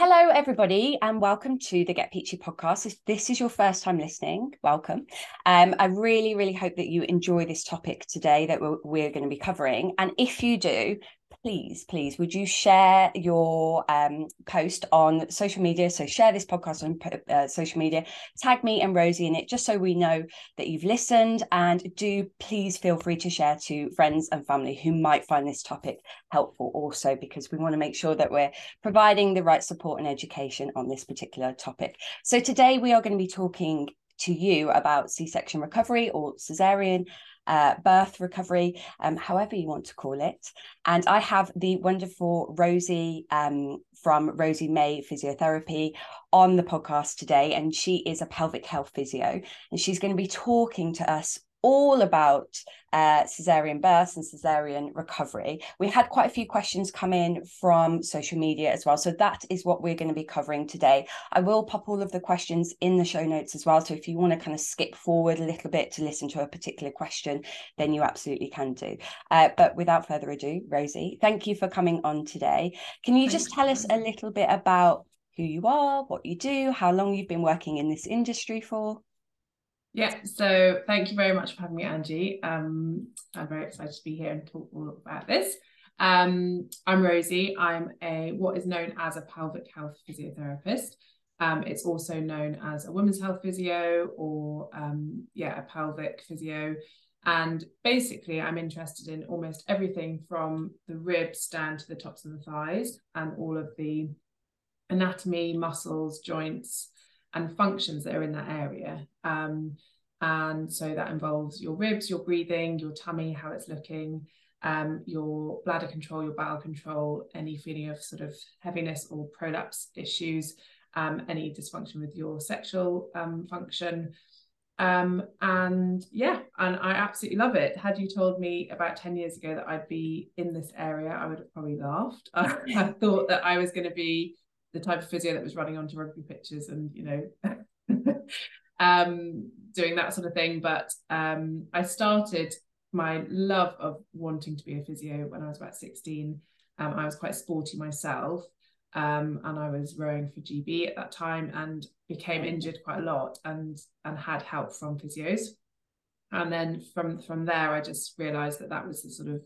Hello, everybody, and welcome to the Get Peachy podcast. If this is your first time listening, welcome. Um, I really, really hope that you enjoy this topic today that we're, we're going to be covering. And if you do, please, please, would you share your um, post on social media? So share this podcast on uh, social media, tag me and Rosie in it, just so we know that you've listened. And do please feel free to share to friends and family who might find this topic helpful also, because we want to make sure that we're providing the right support and education on this particular topic. So today we are going to be talking to you about C-section recovery or cesarean uh, birth recovery, um, however you want to call it. And I have the wonderful Rosie um, from Rosie Mae Physiotherapy on the podcast today. And she is a pelvic health physio. And she's going to be talking to us all about uh, cesarean births and cesarean recovery. We had quite a few questions come in from social media as well. So that is what we're going to be covering today. I will pop all of the questions in the show notes as well. So if you want to kind of skip forward a little bit to listen to a particular question, then you absolutely can do. Uh, but without further ado, Rosie, thank you for coming on today. Can you just tell us a little bit about who you are, what you do, how long you've been working in this industry for? Yeah, so thank you very much for having me, Angi. Um, I'm very excited to be here and talk all about this. Um, I'm Rosie. I'm a what is known as a pelvic health physiotherapist. Um, it's also known as a women's health physio or um, yeah, a pelvic physio. And basically, I'm interested in almost everything from the ribs down to the tops of the thighs and all of the anatomy, muscles, joints, and functions that are in that area. Um, and so that involves your ribs, your breathing, your tummy, how it's looking, um, your bladder control, your bowel control, any feeling of sort of heaviness or prolapse issues, um, any dysfunction with your sexual um, function. Um, and yeah, and I absolutely love it. Had you told me about 10 years ago that I'd be in this area, I would have probably laughed. I thought that I was going to be the type of physio that was running onto rugby pitches and you know um, doing that sort of thing. But um, I started my love of wanting to be a physio when I was about 16. Um, I was quite sporty myself. Um, and I was rowing for GB at that time and became injured quite a lot and and had help from physios. And then from from there, I just realised that that was the sort of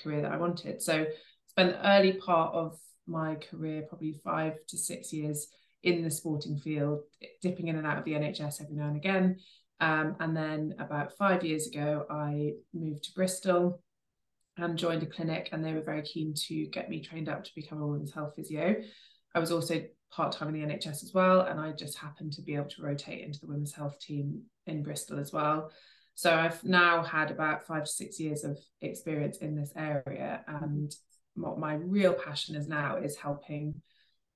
career that I wanted. So spent the early part of my career, probably five to six years in the sporting field, dipping in and out of the NHS every now and again. Um, and then about five years ago, I moved to Bristol and joined a clinic, and they were very keen to get me trained up to become a women's health physio. I was also part time in the NHS as well, and I just happened to be able to rotate into the women's health team in Bristol as well. So I've now had about five to six years of experience in this area, and what my real passion is now is helping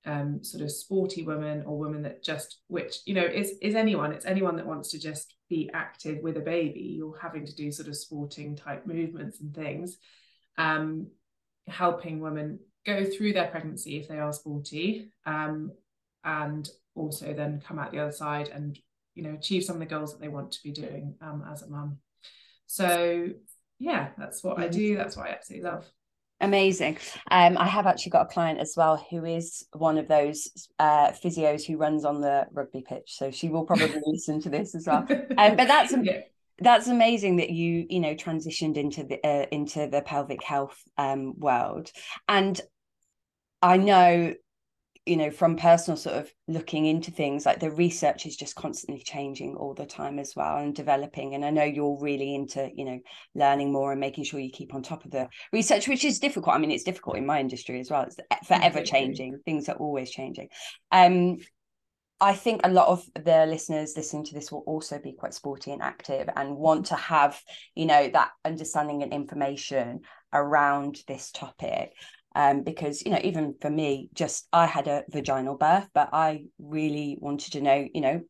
um, sort of sporty women or women that just which you know is is anyone it's anyone that wants to just be active with a baby you're having to do sort of sporting type movements and things. Um, helping women go through their pregnancy if they are sporty um, and also then come out the other side and you know achieve some of the goals that they want to be doing um, as a mum. So yeah that's what i do that's what i absolutely love Amazing. Um, I have actually got a client as well who is one of those uh, physios who runs on the rugby pitch, so she will probably listen to this as well. Um, but that's yeah. that's amazing that you you know transitioned into the uh, into the pelvic health um, world, and I know you know from personal sort of looking into things like the research is just constantly changing all the time as well and developing. And i know you're really into you know learning more and making sure you keep on top of the research which is difficult. I mean it's difficult in my industry as well. It's forever changing. Things are always changing. Um I think a lot of the listeners listening to this will also be quite sporty and active and want to have, you know, that understanding and information around this topic um, because you know even for me just i had a vaginal birth but i really wanted to know you know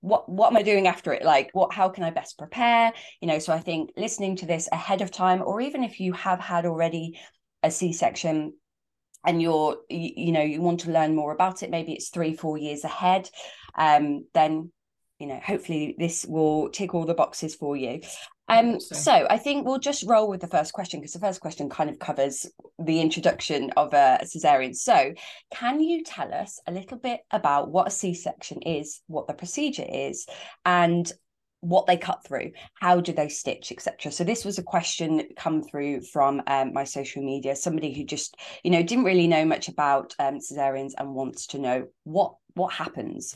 what what am i doing after it? Like what how can i best prepare? You know so i think listening to this ahead of time or even if you have had already a c-section and you're you, you know you want to learn more about it maybe it's three four years ahead um then you know hopefully this will tick all the boxes for you Um, so I think we'll just roll with the first question because the first question kind of covers the introduction of a cesarean. So, can you tell us a little bit about what a C-section is, what the procedure is, and what they cut through? How do they stitch etc so this was a question come through from um, my social media somebody who just you know didn't really know much about um, cesareans and wants to know what what happens.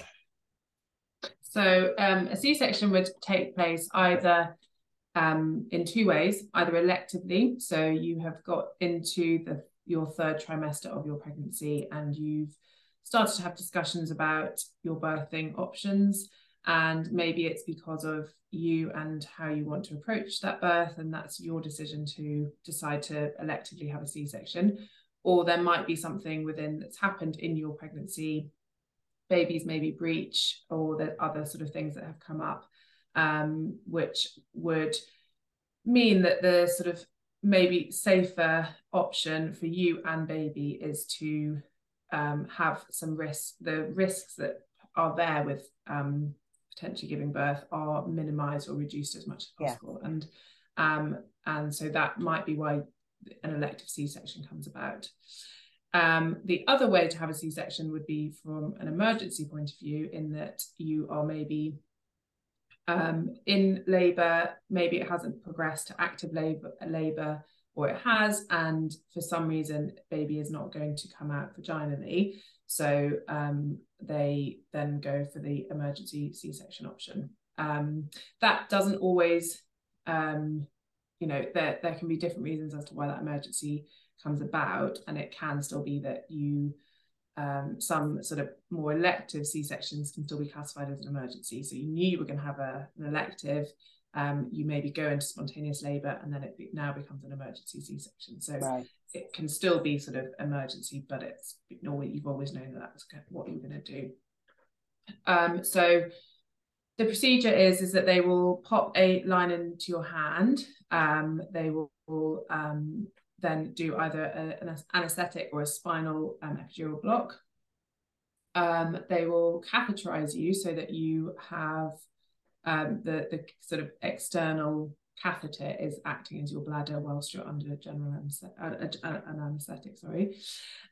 So um, a c-section would take place either um, in two ways either electively so you have got into the your third trimester of your pregnancy and you've started to have discussions about your birthing options and maybe it's because of you and how you want to approach that birth and that's your decision to decide to electively have a c-section. Or there might be something within that's happened in your pregnancy babies maybe breech, or the other sort of things that have come up um, which would mean that the sort of maybe safer option for you and baby is to um, have some risks the risks that are there with um, potentially giving birth are minimized or reduced as much as possible yeah. and um and so that might be why an elective c-section comes about um, the other way to have a c-section would be from an emergency point of view in that you are maybe um, in labor maybe it hasn't progressed to active labor labor or it has and for some reason baby is not going to come out vaginally so um, they then go for the emergency C-section option. Um, that doesn't always, um, you know, there, there can be different reasons as to why that emergency comes about, and it can still be that you um, some sort of more elective C-sections can still be classified as an emergency. So you knew you were going to have a, an elective, um, you maybe go into spontaneous labour, and then it now becomes an emergency C-section. So right it can still be sort of emergency, but it's normally you've always known that that's what you're going to do. Um, so the procedure is is that they will pop a line into your hand. Um, they will, will um, then do either a, an anaesthetic or a spinal um, epidural block. Um, they will catheterize you so that you have um, the the sort of external catheter is acting as your bladder whilst you're under general anesthetic, uh, uh, an anesthetic, sorry.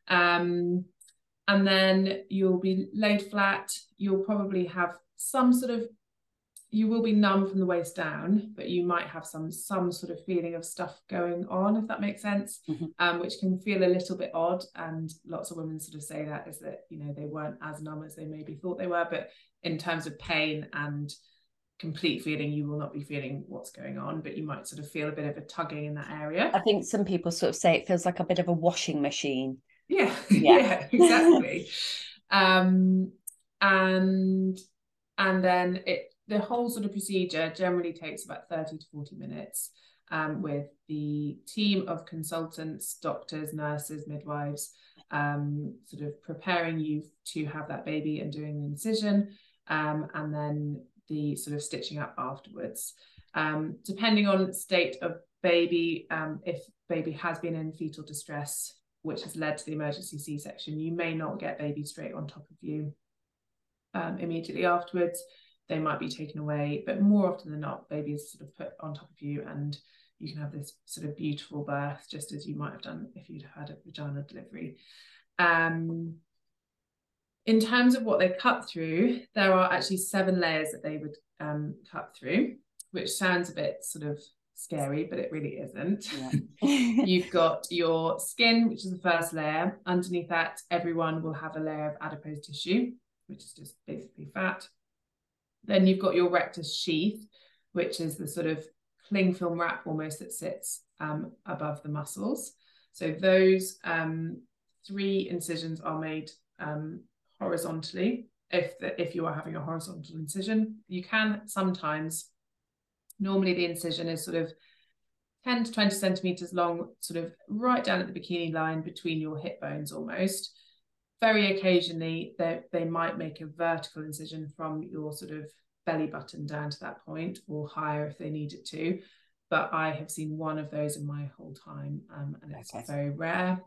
Um, and then you'll be laid flat. You'll probably have some sort of, you will be numb from the waist down, but you might have some some sort of feeling of stuff going on, if that makes sense, mm-hmm. um, which can feel a little bit odd. And lots of women sort of say that is that you know they weren't as numb as they maybe thought they were, but in terms of pain and complete feeling you will not be feeling what's going on but you might sort of feel a bit of a tugging in that area. I think some people sort of say it feels like a bit of a washing machine. Yeah. Yeah, yeah exactly. Um and and then it the whole sort of procedure generally takes about 30 to 40 minutes um, with the team of consultants doctors nurses midwives um, sort of preparing you to have that baby and doing the incision um, and then the sort of stitching up afterwards. Um, depending on state of baby, um, if baby has been in fetal distress, which has led to the emergency C-section, you may not get baby straight on top of you um, immediately afterwards. They might be taken away, but more often than not, baby is sort of put on top of you and you can have this sort of beautiful birth, just as you might have done if you'd had a vaginal delivery. Um, in terms of what they cut through, there are actually seven layers that they would um, cut through, which sounds a bit sort of scary, but it really isn't. Yeah. You've got your skin, which is the first layer. Underneath that, everyone will have a layer of adipose tissue, which is just basically fat. Then you've got your rectus sheath, which is the sort of cling film wrap almost that sits um, above the muscles. So those um, three incisions are made um, horizontally if the, if you are having a horizontal incision. You can sometimes, normally the incision is sort of 10 to 20 centimeters long, sort of right down at the bikini line between your hip bones almost. Very occasionally, they, they might make a vertical incision from your sort of belly button down to that point or higher if they needed to. But I have seen one of those in my whole time, um, and it's okay. very rare.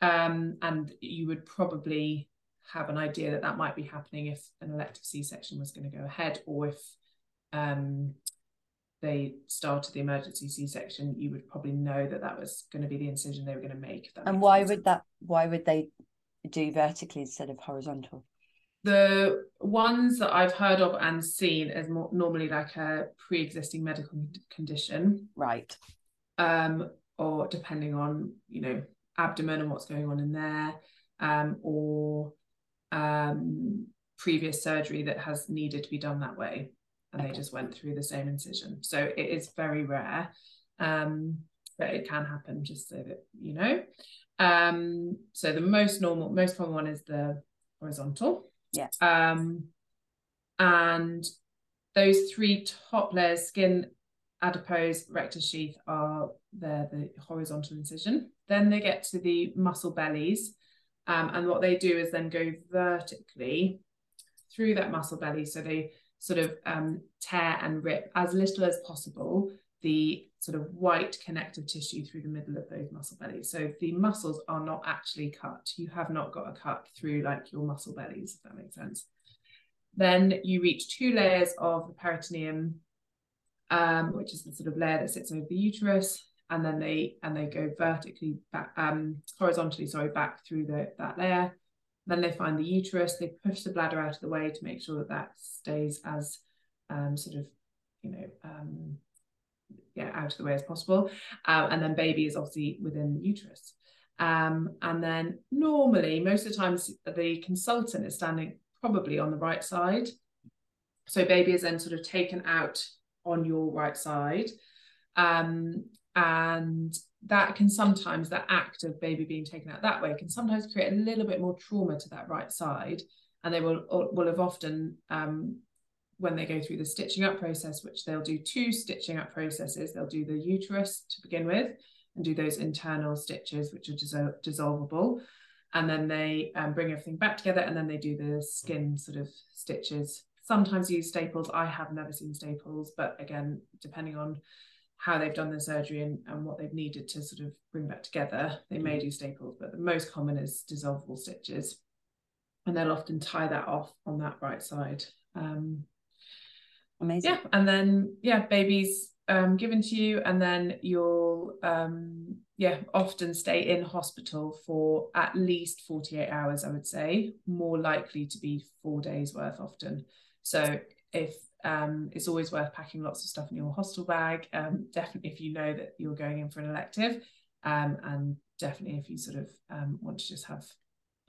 Um, and you would probably have an idea that that might be happening if an elective C-section was going to go ahead, or if um, they started the emergency C-section, you would probably know that that was going to be the incision they were going to make. And why sense. would that? Why would they do vertically instead of horizontal? The ones that I've heard of and seen is more, normally like a pre-existing medical condition, right? Um, or depending on you know abdomen and what's going on in there, um, or um, previous surgery that has needed to be done that way and okay. they just went through the same incision. So it is very rare, um, but it can happen just so that you know. Um, so the most normal, most common one is the horizontal. Yeah. Um, and those three top layers, skin, adipose, rectus sheath, are there the horizontal incision. Then they get to the muscle bellies. Um, and what they do is then go vertically through that muscle belly. So they sort of um, tear and rip as little as possible the sort of white connective tissue through the middle of those muscle bellies. So the muscles are not actually cut. You have not got a cut through like your muscle bellies, if that makes sense. Then you reach two layers of the peritoneum, um, which is the sort of layer that sits over the uterus, and then they and they go vertically back, um, horizontally, sorry, back through the, that layer. Then they find the uterus, they push the bladder out of the way to make sure that that stays as um, sort of, you know, yeah, out of the way as possible. Um, and then baby is obviously within the uterus. Um, and then normally, most of the times, the consultant is standing probably on the right side. So baby is then sort of taken out on your right side. Um, and that can sometimes that act of baby being taken out that way can sometimes create a little bit more trauma to that right side and they will will have often um, when they go through the stitching up process which they'll do two stitching up processes they'll do the uterus to begin with and do those internal stitches which are dissol- dissolvable and then they um, bring everything back together and then they do the skin sort of stitches sometimes use staples i have never seen staples but again depending on how they've done the surgery and, and what they've needed to sort of bring back together. They may mm-hmm. do staples, but the most common is dissolvable stitches. And they'll often tie that off on that right side. Um, Amazing. Yeah. And then, yeah, babies um, given to you. And then you'll, um, yeah, often stay in hospital for at least 48 hours, I would say, more likely to be four days worth often. So if um, it's always worth packing lots of stuff in your hostel bag. Um, definitely if you know that you're going in for an elective, um, and definitely if you sort of um, want to just have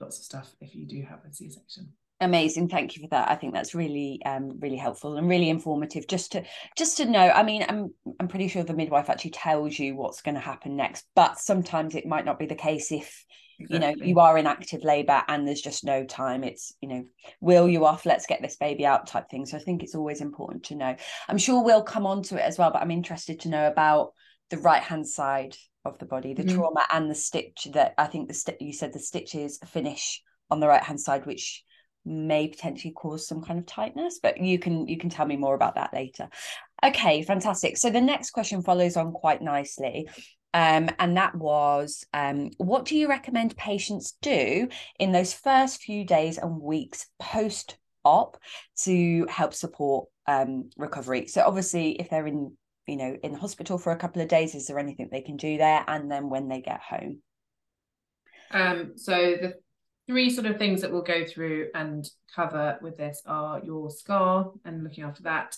lots of stuff if you do have a C-section. Amazing, thank you for that. I think that's really, um, really helpful and really informative. Just to, just to know. I mean, I'm, I'm pretty sure the midwife actually tells you what's going to happen next, but sometimes it might not be the case if Exactly. you know you are in active labor and there's just no time it's you know will you off let's get this baby out type thing so i think it's always important to know i'm sure we'll come on to it as well but i'm interested to know about the right hand side of the body the mm-hmm. trauma and the stitch that i think the st- you said the stitches finish on the right hand side which may potentially cause some kind of tightness but you can you can tell me more about that later okay fantastic so the next question follows on quite nicely um, and that was um, what do you recommend patients do in those first few days and weeks post op to help support um, recovery? So, obviously, if they're in you know in the hospital for a couple of days, is there anything they can do there? And then when they get home? Um, so the three sort of things that we'll go through and cover with this are your scar and looking after that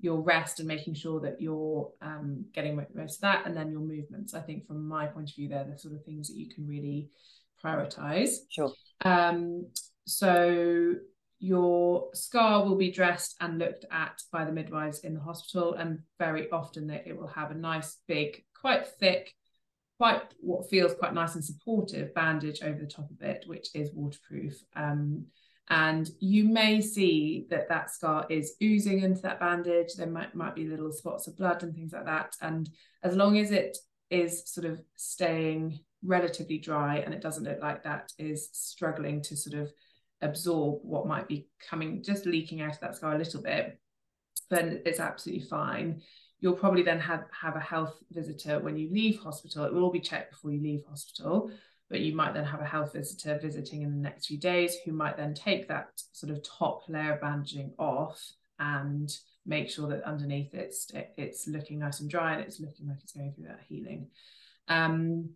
your rest and making sure that you're um, getting most of that, and then your movements. I think from my point of view, they're the sort of things that you can really prioritize. Sure. Um, so your scar will be dressed and looked at by the midwives in the hospital, and very often that it will have a nice, big, quite thick, quite what feels quite nice and supportive bandage over the top of it, which is waterproof. Um, and you may see that that scar is oozing into that bandage. There might, might be little spots of blood and things like that. And as long as it is sort of staying relatively dry and it doesn't look like that is struggling to sort of absorb what might be coming just leaking out of that scar a little bit then it's absolutely fine you'll probably then have have a health visitor when you leave hospital it will all be checked before you leave hospital but you might then have a health visitor visiting in the next few days who might then take that sort of top layer of bandaging off and make sure that underneath it's it's looking nice and dry and it's looking like it's going through that healing. Um,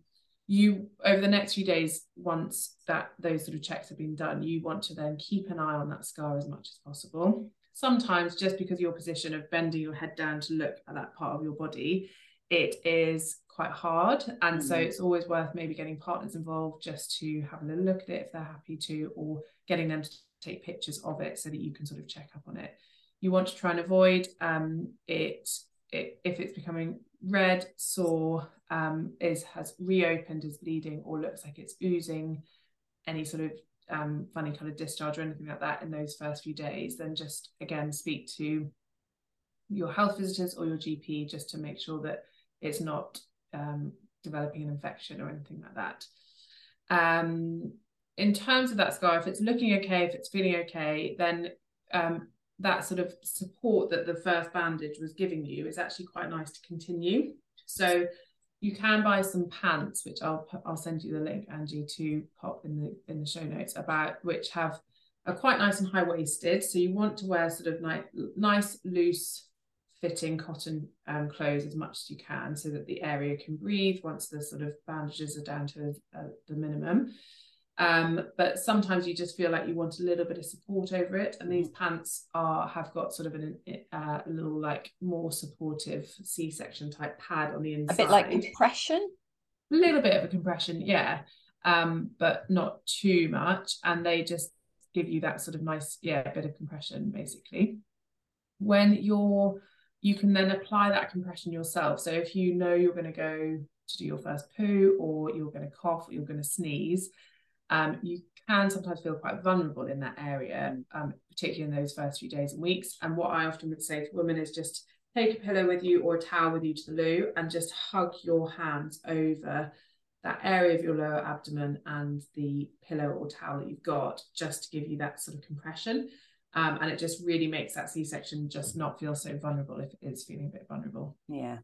you over the next few days, once that those sort of checks have been done, you want to then keep an eye on that scar as much as possible. Sometimes just because your position of bending your head down to look at that part of your body, it is quite hard. And mm. so it's always worth maybe getting partners involved just to have a little look at it if they're happy to, or getting them to take pictures of it so that you can sort of check up on it. You want to try and avoid um, it, it if it's becoming red, sore, um, is has reopened, is bleeding, or looks like it's oozing any sort of um, funny kind of discharge or anything like that in those first few days, then just again speak to your health visitors or your GP just to make sure that it's not um, developing an infection or anything like that. Um, in terms of that scar, if it's looking okay, if it's feeling okay, then um, that sort of support that the first bandage was giving you is actually quite nice to continue. So you can buy some pants, which I'll I'll send you the link, Angi, to pop in the in the show notes about which have are quite nice and high waisted. So you want to wear sort of nice, nice loose fitting cotton um, clothes as much as you can, so that the area can breathe once the sort of bandages are down to uh, the minimum. Um, but sometimes you just feel like you want a little bit of support over it, and these pants are have got sort of an, uh, a little like more supportive C-section type pad on the inside. A bit like compression. A little bit of a compression, yeah, um, but not too much, and they just give you that sort of nice, yeah, bit of compression basically. When you're, you can then apply that compression yourself. So if you know you're going to go to do your first poo, or you're going to cough, or you're going to sneeze um, you can sometimes feel quite vulnerable in that area, um, particularly in those first few days and weeks. And what I often would say to women is just take a pillow with you or a towel with you to the loo and just hug your hands over that area of your lower abdomen and the pillow or towel that you've got just to give you that sort of compression. Um, and it just really makes that C-section just not feel so vulnerable if it is feeling a bit vulnerable. Yeah,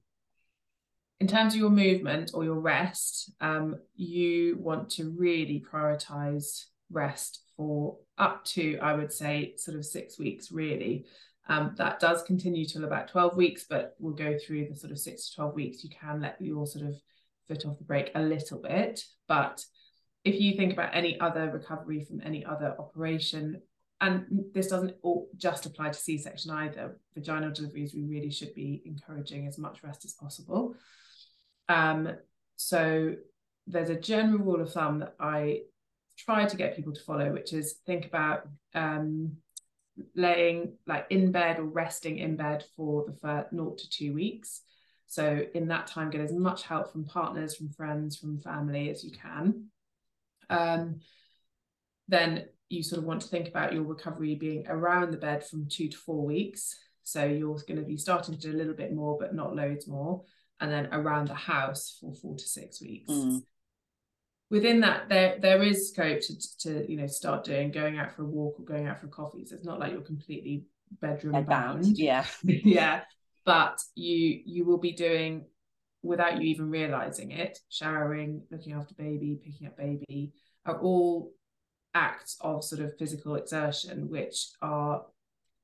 in terms of your movement or your rest, um, you want to really prioritize rest for up to, I would say, sort of six weeks, really. Um, that does continue till about 12 weeks, but we'll go through the sort of six to 12 weeks. You can let your sort of foot off the brake a little bit. But if you think about any other recovery from any other operation, and this doesn't just apply to C section either, vaginal deliveries, we really should be encouraging as much rest as possible. Um, so there's a general rule of thumb that I try to get people to follow, which is think about um, laying like in bed or resting in bed for the first naught to two weeks. So in that time, get as much help from partners, from friends, from family as you can. Um, then you sort of want to think about your recovery being around the bed from two to four weeks. So you're going to be starting to do a little bit more, but not loads more and then around the house for four to six weeks. Mm. Within that, there there is scope to, to you know start doing going out for a walk or going out for coffee. So it's not like you're completely bedroom Bed bound. bound. Yeah, yeah. But you you will be doing without you even realizing it. Showering, looking after baby, picking up baby are all acts of sort of physical exertion, which are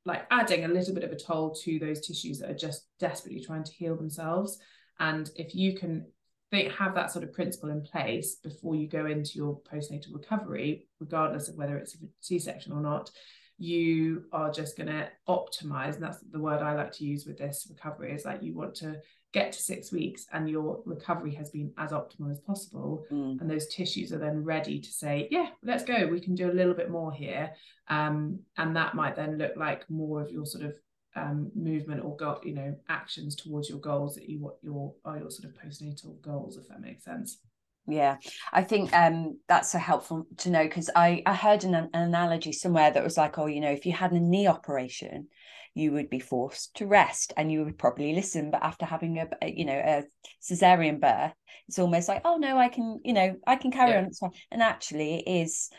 like adding a little bit of a toll to those tissues that are just desperately trying to heal themselves. And if you can think, have that sort of principle in place before you go into your postnatal recovery, regardless of whether it's a C section or not, you are just going to optimize. And that's the word I like to use with this recovery is like you want to get to six weeks and your recovery has been as optimal as possible. Mm. And those tissues are then ready to say, yeah, let's go. We can do a little bit more here. Um, and that might then look like more of your sort of um, movement or go, you know actions towards your goals that you what your are your sort of postnatal goals if that makes sense yeah i think um that's so helpful to know because i i heard an, an analogy somewhere that was like oh you know if you had a knee operation you would be forced to rest and you would probably listen but after having a, a you know a cesarean birth it's almost like oh no i can you know i can carry yeah. on and actually it is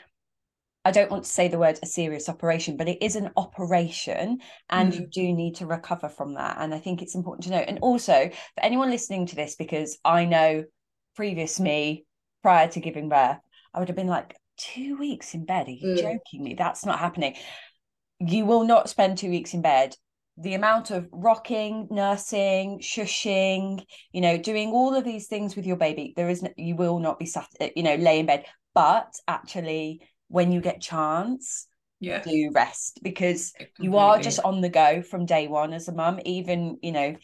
I don't want to say the word a serious operation, but it is an operation and mm. you do need to recover from that. And I think it's important to know. And also for anyone listening to this, because I know previous me prior to giving birth, I would have been like, two weeks in bed. Are you mm. joking me? That's not happening. You will not spend two weeks in bed the amount of rocking, nursing, shushing, you know, doing all of these things with your baby, there is no, you will not be sat, you know, lay in bed. But actually, when you get chance, yeah, do rest because you are just on the go from day one as a mum. Even you know,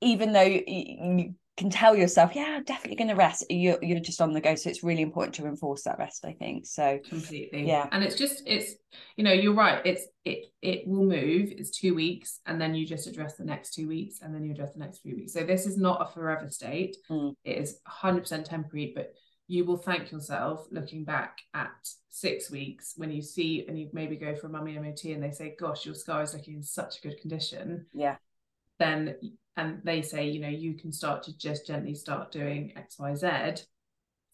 even though you, you can tell yourself, yeah, I'm definitely going to rest. You're you're just on the go, so it's really important to enforce that rest. I think so. Completely, yeah. And it's just it's you know you're right. It's it it will move. It's two weeks, and then you just address the next two weeks, and then you address the next three weeks. So this is not a forever state. Mm. It is 100 percent temporary, but you will thank yourself looking back at six weeks when you see and you maybe go for a mummy MOT and they say, "Gosh, your scar is looking in such a good condition." Yeah. Then and they say, you know, you can start to just gently start doing X, Y, Z,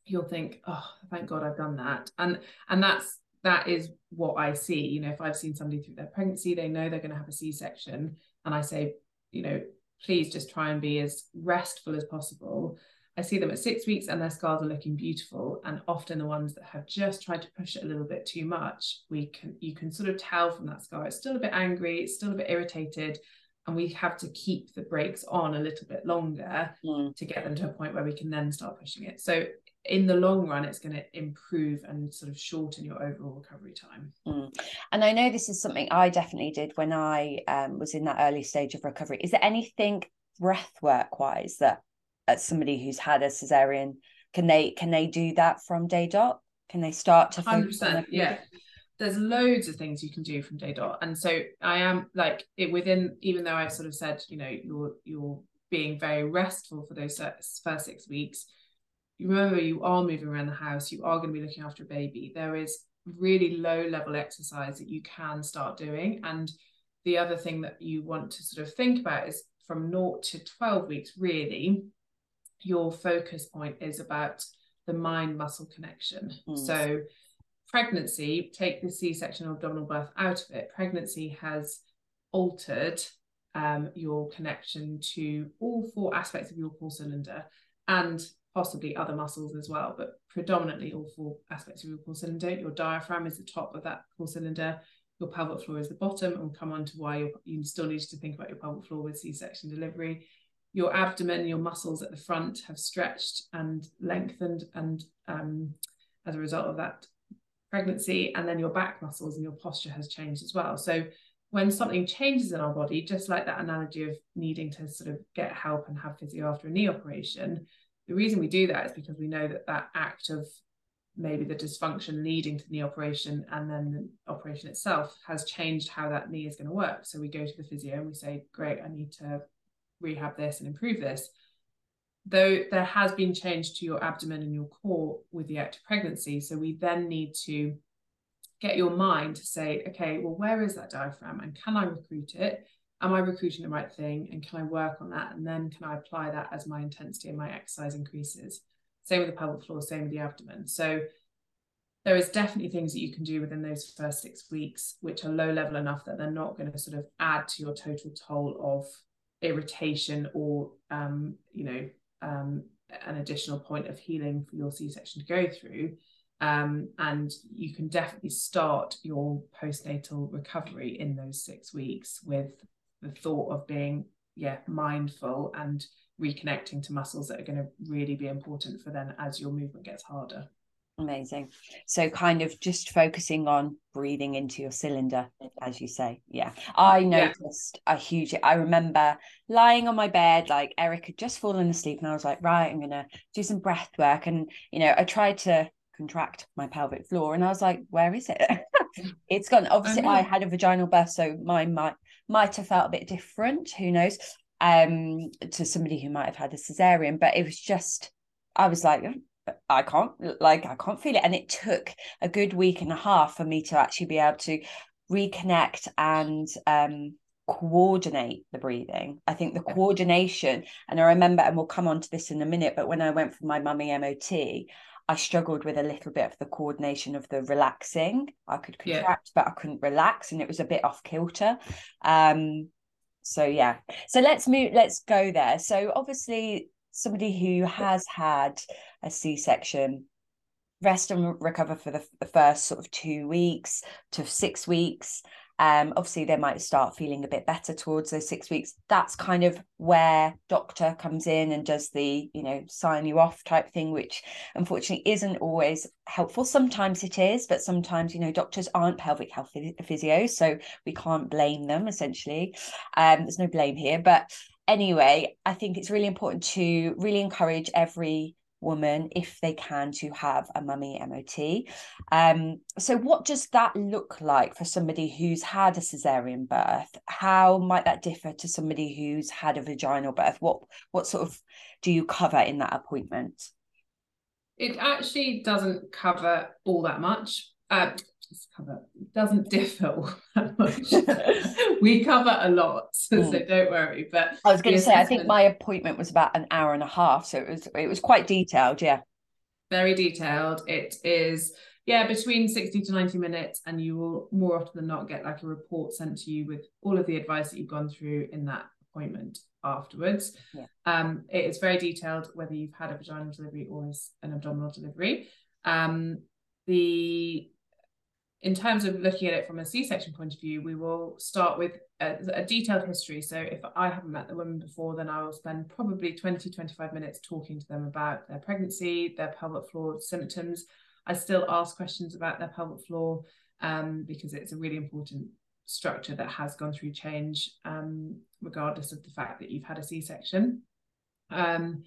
you'll think, oh, thank God I've done that. And and that's that is what I see. You know, if I've seen somebody through their pregnancy, they know they're going to have a C-section. And I say, you know, please just try and be as restful as possible. I see them at six weeks and their scars are looking beautiful. And often the ones that have just tried to push it a little bit too much, we can you can sort of tell from that scar. It's still a bit angry, it's still a bit irritated and we have to keep the brakes on a little bit longer mm. to get them to a point where we can then start pushing it so in the long run it's going to improve and sort of shorten your overall recovery time mm. and i know this is something i definitely did when i um, was in that early stage of recovery is there anything breath work wise that as somebody who's had a cesarean can they can they do that from day dot? Can they start to 100% yeah. There's loads of things you can do from day dot. And so i am like it within even though i've sort of said you know you're you're being very restful for those first six weeks you remember you are moving around the house you are going to be looking after a baby. There is really low level exercise that you can start doing. And the other thing that you want to sort of think about is from 0 to 12 weeks really your focus point is about the mind muscle connection mm. so pregnancy, take the C section or abdominal birth out of it, pregnancy has altered um, your connection to all four aspects of your core cylinder and possibly other muscles as well, but predominantly all four aspects of your core cylinder. Your diaphragm is the top of that core cylinder. Your pelvic floor is the bottom, and we'll come on to why you still need to think about your pelvic floor with C-section delivery. Your abdomen, your muscles at the front have stretched and lengthened, and um, as a result of that, pregnancy and then your back muscles and your posture has changed as well. So when something changes in our body just like that analogy of needing to sort of get help and have physio after a knee operation the reason we do that is because we know that that act of maybe the dysfunction leading to the knee operation and then the operation itself has changed how that knee is going to work. So we go to the physio and we say great i need to rehab this and improve this though there has been change to your abdomen and your core with the act of pregnancy. So we then need to get your mind to say, okay, well, where is that diaphragm and can I recruit it? Am I recruiting the right thing? And can I work on that? And then can I apply that as my intensity and my exercise increases? Same with the pelvic floor, same with the abdomen. So there is definitely things that you can do within those first six weeks, which are low level enough that they're not going to sort of add to your total toll of irritation or um, you know um, an additional point of healing for your C-section to go through. Um, and you can definitely start your postnatal recovery in those six weeks with the thought of being, yeah, mindful and reconnecting to muscles that are going to really be important for then as your movement gets harder. Amazing. So, kind of just focusing on breathing into your cylinder, as you say. Yeah. I noticed yeah. a huge, I remember lying on my bed, like Eric had just fallen asleep, and I was like, right, I'm going to do some breath work. And, you know, I tried to contract my pelvic floor, and I was like, where is it? it's gone. Obviously, I, I, had a vaginal birth, so mine might might have felt a bit different. Who knows? Um, to somebody who might have had a cesarean, but it was just, I was like, I can't like I can't feel it. And it took a good week and a half for me to actually be able to reconnect and um coordinate the breathing. I think the coordination, and I remember, and we'll come on to this in a minute, but when I went for my mummy MOT, I struggled with a little bit of the coordination of the relaxing. I could contract, yeah. but I couldn't relax, and it was a bit off kilter. Um, so yeah. So let's move, let's go there. So obviously somebody who has had a c-section rest and recover for the, the first sort of two weeks to six weeks Um, obviously, they might start feeling a bit better towards those six weeks. That's kind of where doctor comes in and does the, you know, sign you off type thing, which unfortunately isn't always helpful. Sometimes it is, but sometimes, you know, doctors aren't pelvic health physios, so we can't blame them essentially. Um, there's no blame here. But anyway, I think it's really important to really encourage every woman if they can to have a mummy MOT. Um, so what does that look like for somebody who's had a cesarean birth? How might that differ to somebody who's had a vaginal birth? What what sort of do you cover in that appointment? It actually doesn't cover all that much. Uh, cover doesn't differ all that much. we cover a lot, so, mm. so don't worry. But I was going to say, I think my appointment was about an hour and a half, so it was it was quite detailed. Yeah, very detailed. It is yeah between 60 to 90 minutes and you will more often than not get like a report sent to you with all of the advice that you've gone through in that appointment afterwards yeah. um it is very detailed whether you've had a vaginal delivery or an abdominal delivery um the in terms of looking at it from a C-section point of view, we will start with a, a, detailed history. So if I haven't met the woman before, then I will spend probably 20, 25 minutes talking to them about their pregnancy, their pelvic floor symptoms. I still ask questions about their pelvic floor um, because it's a really important structure that has gone through change, um, regardless of the fact that you've had a C-section. Um,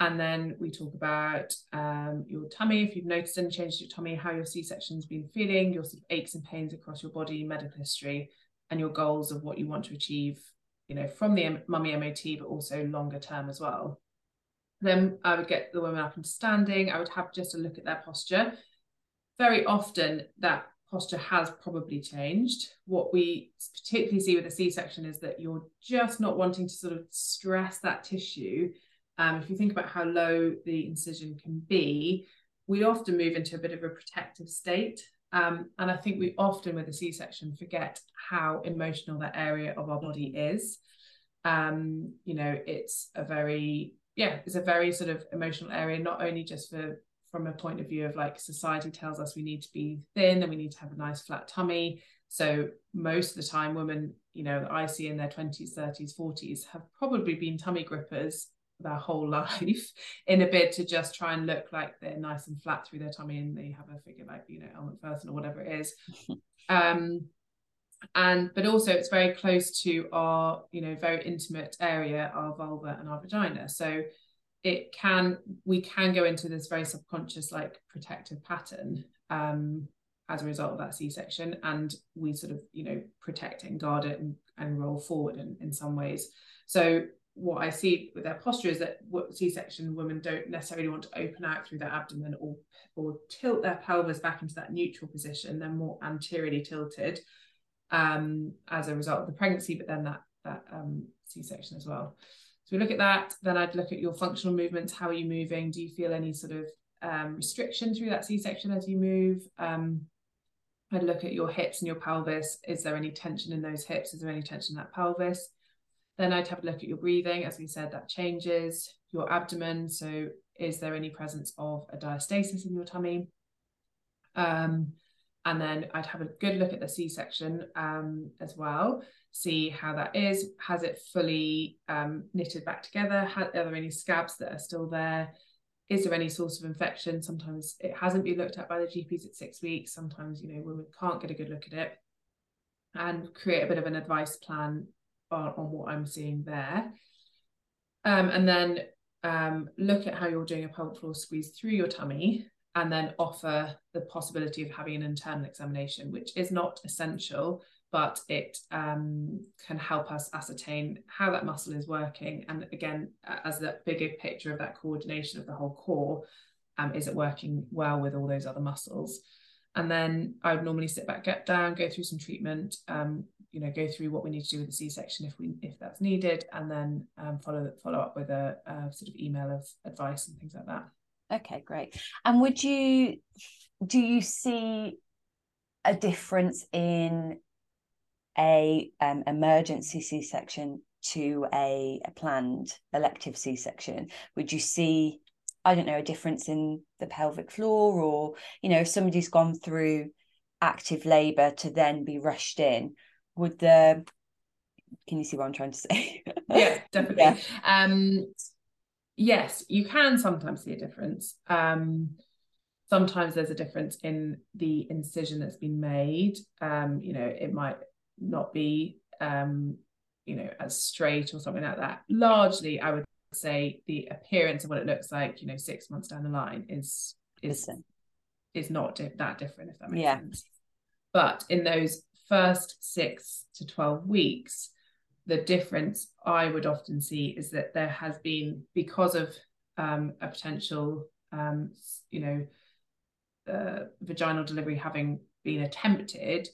and then we talk about um, your tummy, if you've noticed any changes to your tummy, how your C-section's been feeling, your sort of aches and pains across your body, medical history, and your goals of what you want to achieve, you know, from the mummy MOT, but also longer term as well. Then I would get the woman up into standing. I would have just a look at their posture. Very often that posture has probably changed. What we particularly see with a C-section is that you're just not wanting to sort of stress that tissue um, if you think about how low the incision can be, we often move into a bit of a protective state. Um, and I think we often, with a C section, forget how emotional that area of our body is. Um, you know, it's a very, yeah, it's a very sort of emotional area, not only just for from a point of view of like society tells us we need to be thin and we need to have a nice flat tummy. So most of the time, women, you know, I see in their 20s, 30s, 40s have probably been tummy grippers their whole life in a bid to just try and look like they're nice and flat through their tummy and they have a figure like you know Elle or whatever it is. Um and but also it's very close to our you know very intimate area our vulva and our vagina. So it can we can go into this very subconscious like protective pattern um as a result of that c-section and we sort of you know protect and guard it and, and roll forward in, in some ways. So what I see with their posture is that C-section women don't necessarily want to open out through their abdomen or or tilt their pelvis back into that neutral position. They're more anteriorly tilted um, as a result of the pregnancy, but then that that um, C-section as well. So we look at that. Then I'd look at your functional movements. How are you moving? Do you feel any sort of um, restriction through that C-section as you move? Um, I'd look at your hips and your pelvis. Is there any tension in those hips? Is there any tension in that pelvis? Then I'd have a look at your breathing. As we said, that changes your abdomen. So, is there any presence of a diastasis in your tummy? Um, and then I'd have a good look at the C section um, as well, see how that is. Has it fully um, knitted back together? are there any scabs that are still there? Is there any source of infection? Sometimes it hasn't been looked at by the GPs at six weeks. Sometimes, you know, women can't get a good look at it and create a bit of an advice plan on, what I'm seeing there. Um, and then um, look at how you're doing a pelvic floor squeeze through your tummy and then offer the possibility of having an internal examination, which is not essential, but it um, can help us ascertain how that muscle is working. And again, as the bigger picture of that coordination of the whole core, um, is it working well with all those other muscles? And then I would normally sit back, get down, go through some treatment, um, you know, go through what we need to do with the C-section if we if that's needed, and then um, follow follow up with a, a sort of email of advice and things like that. Okay, great. And would you do you see a difference in a um, emergency C-section to a, a planned elective C-section? Would you see I don't know, a difference in the pelvic floor, or, you know, if somebody's gone through active labor to then be rushed in, would the can you see what I'm trying to say? yeah, definitely. Yeah. Um, yes, you can sometimes see a difference. Um, sometimes there's a difference in the incision that's been made. Um, you know, it might not be, um, you know, as straight or something like that. Largely, I would say the appearance of what it looks like, you know, six months down the line is is Listen. is not di- that different, if that makes yeah. sense. But in those first six to twelve weeks, the difference I would often see is that there has been because of um, a potential, um, you know, uh, vaginal delivery having been attempted,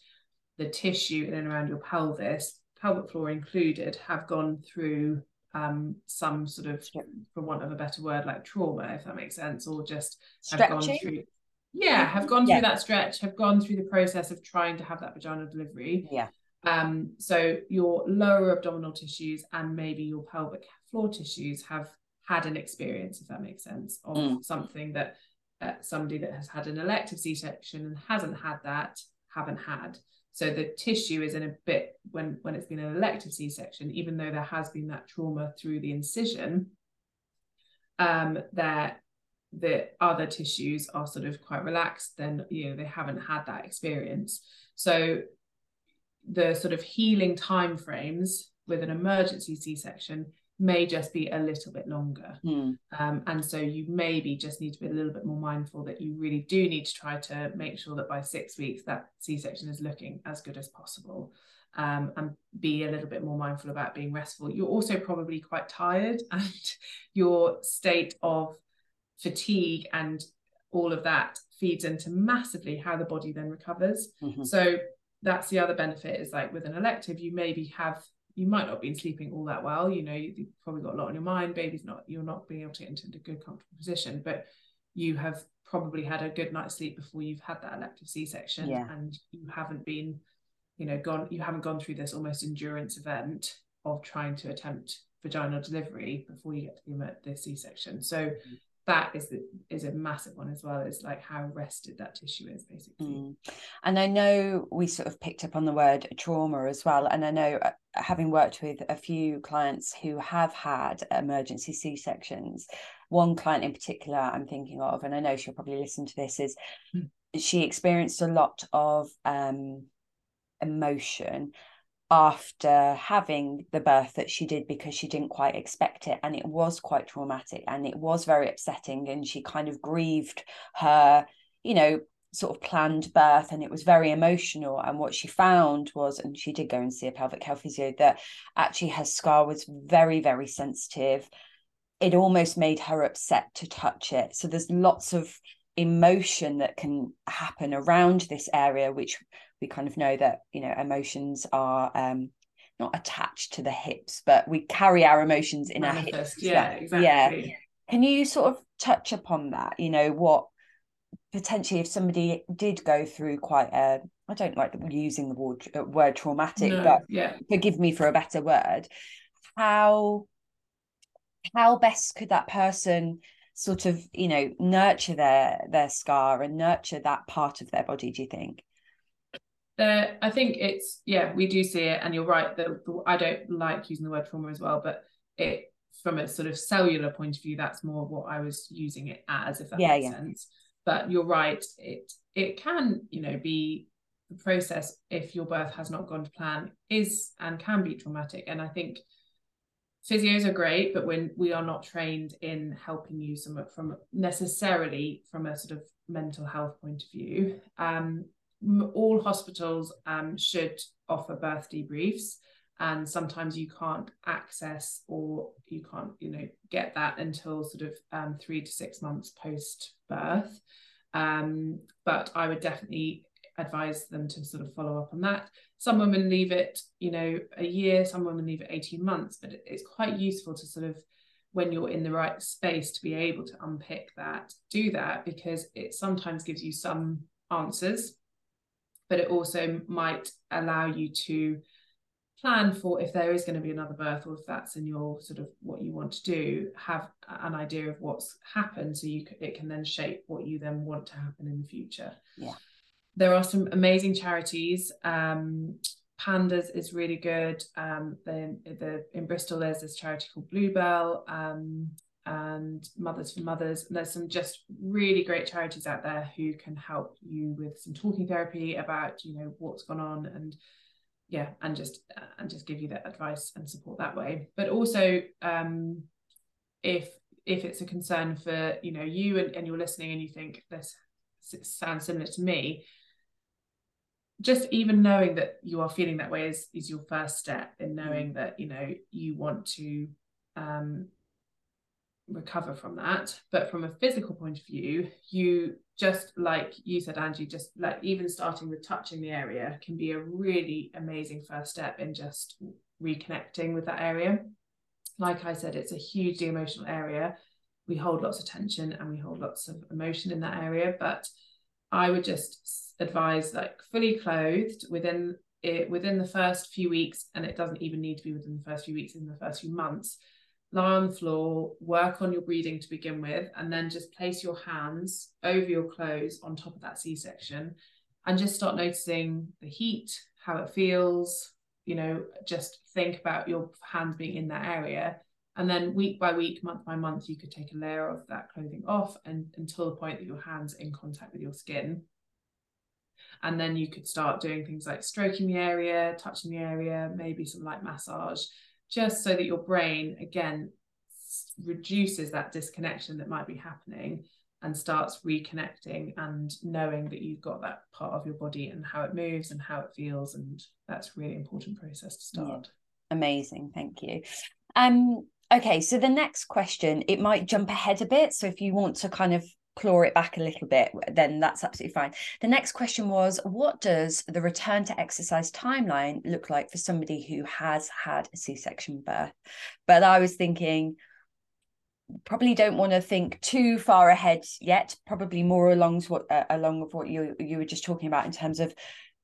the tissue in and around your pelvis, pelvic floor included, have gone through um, some sort of, for want of a better word, like trauma, if that makes sense, or just Stretching. have gone through. Yeah, have gone through yeah. that stretch, have gone through the process of trying to have that vaginal delivery. Yeah. Um, so your lower abdominal tissues and maybe your pelvic floor tissues have had an experience, if that makes sense, of mm. something that uh, somebody that has had an elective C-section and hasn't had that haven't had. So the tissue is in a bit when when it's been an elective C-section, even though there has been that trauma through the incision, um, there the other tissues are sort of quite relaxed. Then you know they haven't had that experience. So the sort of healing time frames with an emergency C-section may just be a little bit longer. Mm. Um, and so you maybe just need to be a little bit more mindful that you really do need to try to make sure that by six weeks that C-section is looking as good as possible. Um, and be a little bit more mindful about being restful. You're also probably quite tired, and your state of fatigue and all of that feeds into massively how the body then recovers. Mm-hmm. So that's the other benefit is like with an elective, you maybe have you might not be sleeping all that well. You know, you've probably got a lot on your mind. Baby's not, you're not being able to get into a good, comfortable position, but you have probably had a good night's sleep before you've had that elective C-section, yeah. and you haven't been, you know, gone, you haven't gone through this almost endurance event of trying to attempt vaginal delivery before you get to the, the C-section. So mm that is the, is a massive one as well is like how rested that tissue is basically mm. and i know we sort of picked up on the word trauma as well and i know uh, having worked with a few clients who have had emergency c-sections one client in particular i'm thinking of and i know she'll probably listen to this is mm. she experienced a lot of um emotion after having the birth that she did because she didn't quite expect it and it was quite traumatic and it was very upsetting and she kind of grieved her you know sort of planned birth and it was very emotional. And what she found was and she did go and see a pelvic health physio that actually her scar was very very sensitive. It almost made her upset to touch it. So there's lots of emotion that can happen around this area which we kind of know that you know emotions are um not attached to the hips but we carry our emotions in Manifest, our hips yeah exactly. Yeah can you sort of touch upon that? You know what potentially if somebody did go through quite a I don't like using the word uh, word traumatic no, but yeah. forgive me for a better word. How how best could that person sort of you know nurture their their scar and nurture that part of their body do you think there i think it's yeah we do see it and you're right that i don't like using the word trauma as well but it from a sort of cellular point of view that's more what i was using it as if that yeah, makes yeah. sense but you're right it it can you know be the process if your birth has not gone to plan is and can be traumatic and i think physios are great, but when we are not trained in helping you some from necessarily from a sort of mental health point of view, um, all hospitals um, should offer birth debriefs and sometimes you can't access or you can't you know get that until sort of um, three to six months post birth um, but i would definitely advise them to sort of follow up on that. Some women leave it, you know, a year, some women leave it 18 months, but it's quite useful to sort of when you're in the right space to be able to unpick that, do that because it sometimes gives you some answers, but it also might allow you to plan for if there is going to be another birth or if that's in your sort of what you want to do have an idea of what's happened so you it can then shape what you then want to happen in the future yeah there are some amazing charities. Um, Pandas is really good. Um, then the in Bristol there's this charity called Bluebell um, and Mothers for Mothers. And there's some just really great charities out there who can help you with some talking therapy about you know what's gone on and yeah and just and just give you that advice and support that way. But also um, if if it's a concern for you know you and, and you're listening and you think this sounds similar to me just even knowing that you are feeling that way is is your first step in mm. knowing that you know you want to um, recover from that. But from a physical point of view you just like you said Angi just like even starting with touching the area can be a really amazing first step in just reconnecting with that area. Like i said it's a hugely emotional area. We hold lots of tension and we hold lots of emotion in that area but i would just advise like fully clothed within it within the first few weeks and it doesn't even need to be within the first few weeks in the first few months lie on the floor work on your breathing to begin with and then just place your hands over your clothes on top of that c-section and just start noticing the heat how it feels you know just think about your hands being in that area and then week by week, month by month, you could take a layer of that clothing off and until the point that your hands in contact with your skin. And then you could start doing things like stroking the area, touching the area, maybe some light massage, just so that your brain again reduces that disconnection that might be happening and starts reconnecting and knowing that you've got that part of your body and how it moves and how it feels and that's really important process to start amazing thank you um Okay, so the next question, it might jump ahead a bit. So if you want to kind of claw it back a little bit, then that's absolutely fine. The next question was What does the return to exercise timeline look like for somebody who has had a C section birth? But I was thinking, probably don't want to think too far ahead yet probably more along what uh, along with what you you were just talking about in terms of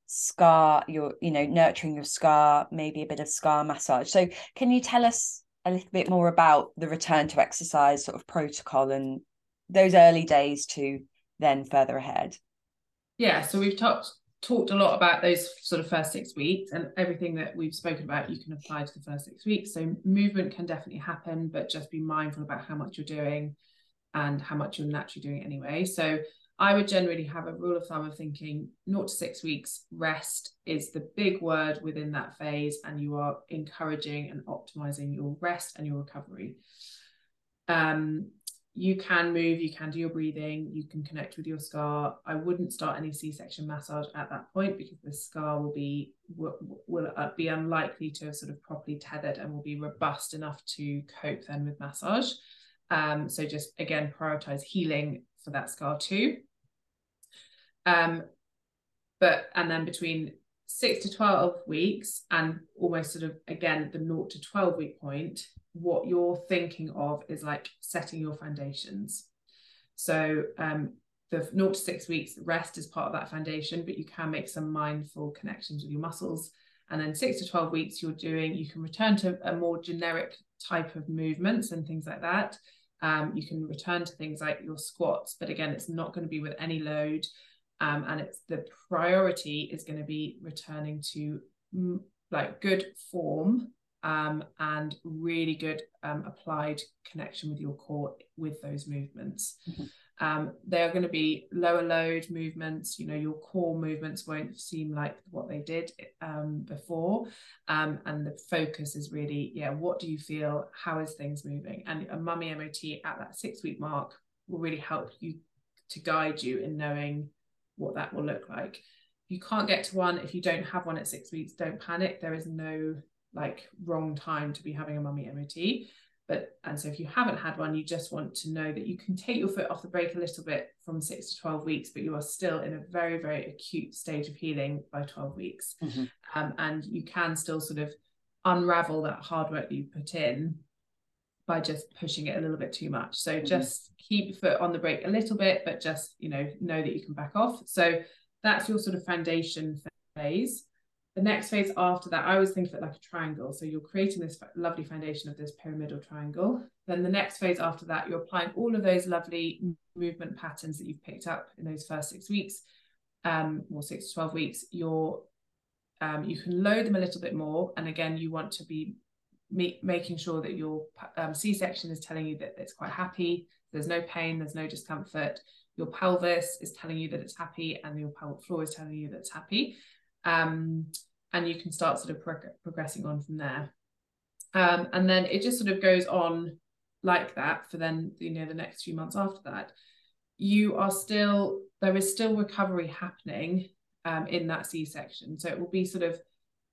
scar your you know nurturing your scar maybe a bit of scar massage so can you tell us a little bit more about the return to exercise sort of protocol and those early days to then further ahead? Yeah, so we've talked talked a lot about those sort of first six weeks and everything that we've spoken about you can apply to the first six weeks so movement can definitely happen but just be mindful about how much you're doing and how much you're naturally doing anyway so I would generally have a rule of thumb of thinking naught to six weeks rest is the big word within that phase, and you are encouraging and optimizing your rest and your recovery. Um, you can move, you can do your breathing, you can connect with your scar. I wouldn't start any C-section massage at that point because the scar will be will, will uh, be unlikely to have sort of properly tethered and will be robust enough to cope then with massage. Um, so just again prioritize healing for that scar too. Um, but and then between six to 12 weeks and almost sort of again the naught to 12 week point, what you're thinking of is like setting your foundations. So um, the naught to six weeks rest is part of that foundation, but you can make some mindful connections with your muscles. And then six to 12 weeks, you're doing, you can return to a more generic type of movements and things like that. Um, you can return to things like your squats, but again, it's not going to be with any load um, and it's the priority is going to be returning to mm, like good form um, and really good um, applied connection with your core with those movements. Mm-hmm. Um, they are going to be lower load movements. You know, your core movements won't seem like what they did um, before. Um, and the focus is really, yeah, what do you feel? How is things moving? And a mummy MOT at that six week mark will really help you to guide you in knowing what that will look like. You can't get to one if you don't have one at six weeks. Don't panic. There is no like wrong time to be having a mummy MOT. But and so if you haven't had one, you just want to know that you can take your foot off the brake a little bit from six to 12 weeks, but you are still in a very, very acute stage of healing by 12 weeks. Mm-hmm. Um, and you can still sort of unravel that hard work that you put in by just pushing it a little bit too much. So mm-hmm. just keep foot on the brake a little bit, but just, you know, know that you can back off. So that's your sort of foundation phase. The next phase after that, I always think of it like a triangle. So you're creating this lovely foundation of this pyramidal triangle. Then the next phase after that, you're applying all of those lovely movement patterns that you've picked up in those first six weeks, um, or six to 12 weeks. You're um, you can load them a little bit more. And again, you want to be making sure that your um, C-section is telling you that it's quite happy. There's no pain, there's no discomfort. Your pelvis is telling you that it's happy, and your pelvic floor is telling you that it's happy. Um, and you can start sort of pro- progressing on from there. Um, and then it just sort of goes on like that for then you know the next few months after that. You are still there is still recovery happening um, in that C-section, so it will be sort of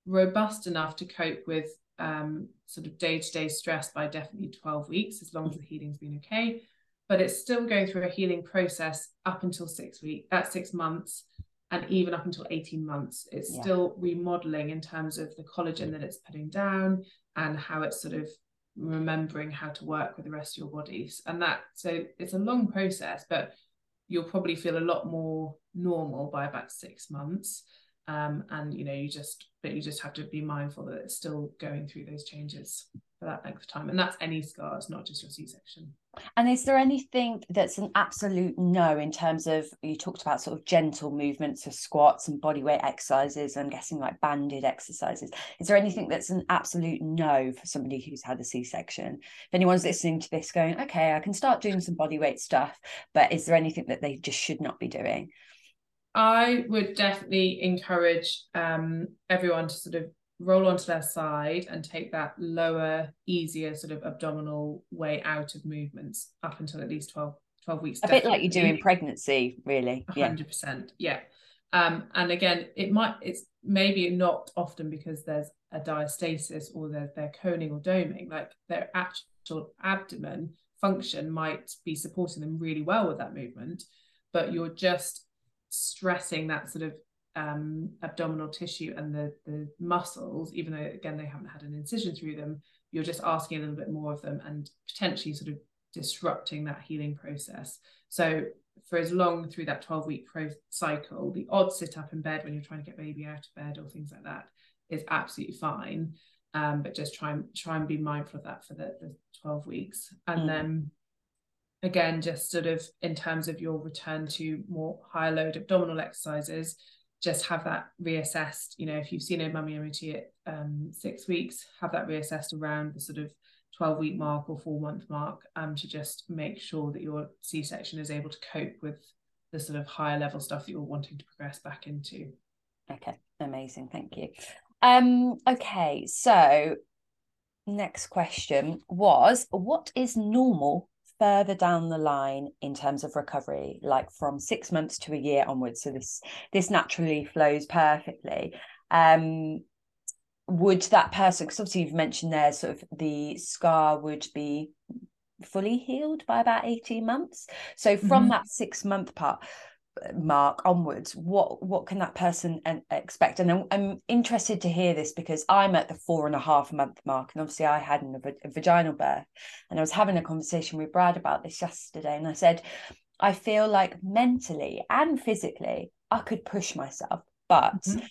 robust enough to cope with um, sort of day-to-day stress by definitely 12 weeks as long as the healing's been okay. But it's still going through a healing process up until six weeks at six months and even up until 18 months. It's yeah. still remodeling in terms of the collagen that it's putting down and how it's sort of remembering how to work with the rest of your bodies and that so it's a long process but you'll probably feel a lot more normal by about six months um, and you know you just but you just have to be mindful that it's still going through those changes for that length of time. And that's any scars not just your c-section. And is there anything that's an absolute no in terms of you talked about sort of gentle movements of squats and body weight exercises i'm guessing like banded exercises. Is there anything that's an absolute no for somebody who's had a c-section? If anyone's listening to this going okay i can start doing some body weight stuff but is there anything that they just should not be doing I would definitely encourage um, everyone to sort of roll onto their side and take that lower, easier sort of abdominal way out of movements up until at least 12, 12 weeks. A definitely. bit like you do in pregnancy, really. 100%. Yeah. yeah. Um, and again, it might, it's maybe not often because there's a diastasis or they're, they're coning or doming, like their actual abdomen function might be supporting them really well with that movement, but you're just stressing that sort of um, abdominal tissue and the the muscles, even though again they haven't had an incision through them, you're just asking a little bit more of them and potentially sort of disrupting that healing process. So for as long through that 12 week pro cycle, the odd sit up in bed when you're trying to get baby out of bed or things like that is absolutely fine. Um, but just try and try and be mindful of that for the, the 12 weeks. And mm. then again, just sort of in terms of your return to more higher load abdominal exercises, just have that reassessed. You know, if you've seen a mummy MOT at um, six weeks, have that reassessed around the sort of 12 week mark or four month mark um, to just make sure that your C section is able to cope with the sort of higher level stuff that you're wanting to progress back into. Okay, amazing. Thank you. Um, okay, so next question was what is normal further down the line in terms of recovery like from six months to a year onwards. So this this naturally flows perfectly. Um would that person because obviously you've mentioned there sort of the scar would be fully healed by about 18 months. So from mm-hmm. that six month part mark onwards what what can that person expect and I'm, I'm, interested to hear this because i'm at the four and a half month mark and obviously i had an, a, vaginal birth and i was having a conversation with brad about this yesterday and i said i feel like mentally and physically i could push myself but mm-hmm.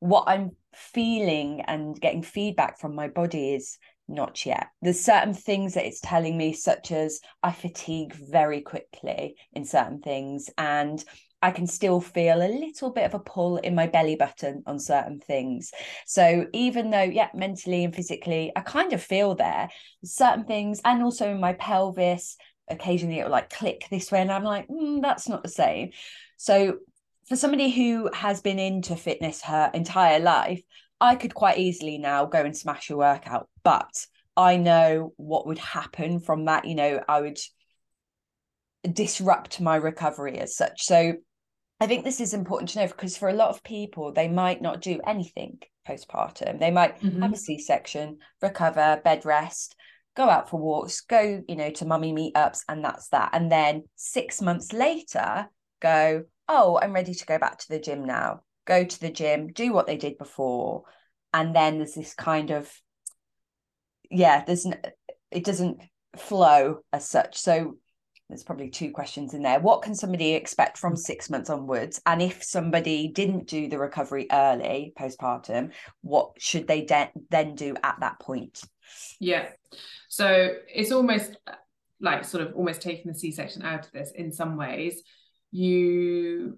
what i'm feeling and getting feedback from my body is not yet. There's certain things that it's telling me, such as I fatigue very quickly in certain things, and I can still feel a little bit of a pull in my belly button on certain things. So even though, yeah, mentally and physically, I kind of feel there, certain things, and also in my pelvis, occasionally it will like click this way, and I'm like, mm, that's not the same. So for somebody who has been into fitness her entire life, I could quite easily now go and smash a workout, but I know what would happen from that. You know, I would disrupt my recovery as such. So I think this is important to know because for a lot of people, they might not do anything postpartum. They might mm-hmm. have a C section, recover, bed rest, go out for walks, go, you know, to mummy meetups, and that's that. And then six months later, go, oh, I'm ready to go back to the gym now. Go to the gym, do what they did before. And then there's this kind of, yeah, there's, it doesn't flow as such. So there's probably two questions in there. What can somebody expect from six months onwards? And if somebody didn't do the recovery early postpartum, what should they de- then do at that point? Yeah. So it's almost like sort of almost taking the C section out of this in some ways. You,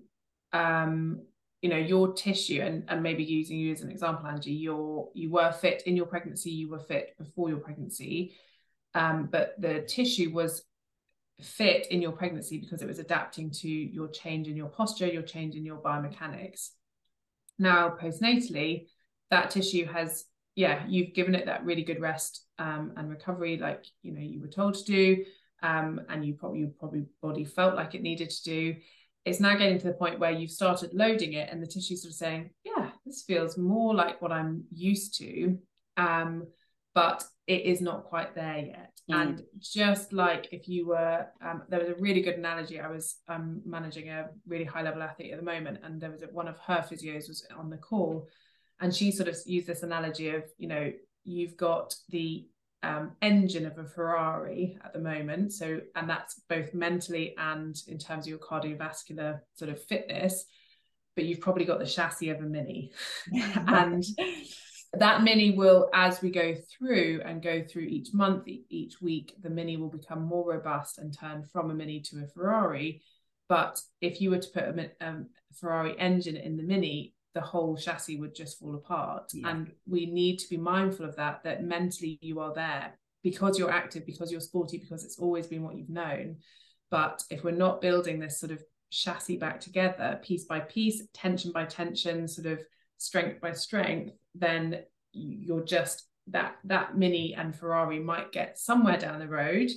um, you know your tissue and, and maybe using you as an example Angi you're you were fit in your pregnancy you were fit before your pregnancy um, but the tissue was fit in your pregnancy because it was adapting to your change in your posture your change in your biomechanics now postnatally that tissue has yeah you've given it that really good rest um, and recovery like you know you were told to do um, and you probably probably body felt like it needed to do it's now getting to the point where you've started loading it and the tissue sort of saying, yeah, this feels more like what I'm used to. Um, but it is not quite there yet. Mm. And just like if you were, um, there was a really good analogy. I was um, managing a really high level athlete at the moment, and there was a, one of her physios was on the call, and she sort of used this analogy of, you know, you've got the um, engine of a Ferrari at the moment. So, and that's both mentally and in terms of your cardiovascular sort of fitness. But you've probably got the chassis of a Mini, and that Mini will, as we go through and go through each month, each week, the Mini will become more robust and turn from a Mini to a Ferrari. But if you were to put a, um, Ferrari engine in the Mini, the whole chassis would just fall apart. Yeah. And we need to be mindful of that, that mentally you are there because you're active, because you're sporty, because it's always been what you've known. But if we're not building this sort of chassis back together, piece by piece, tension by tension, sort of strength by strength, then you're just that that mini and Ferrari might get somewhere down the road,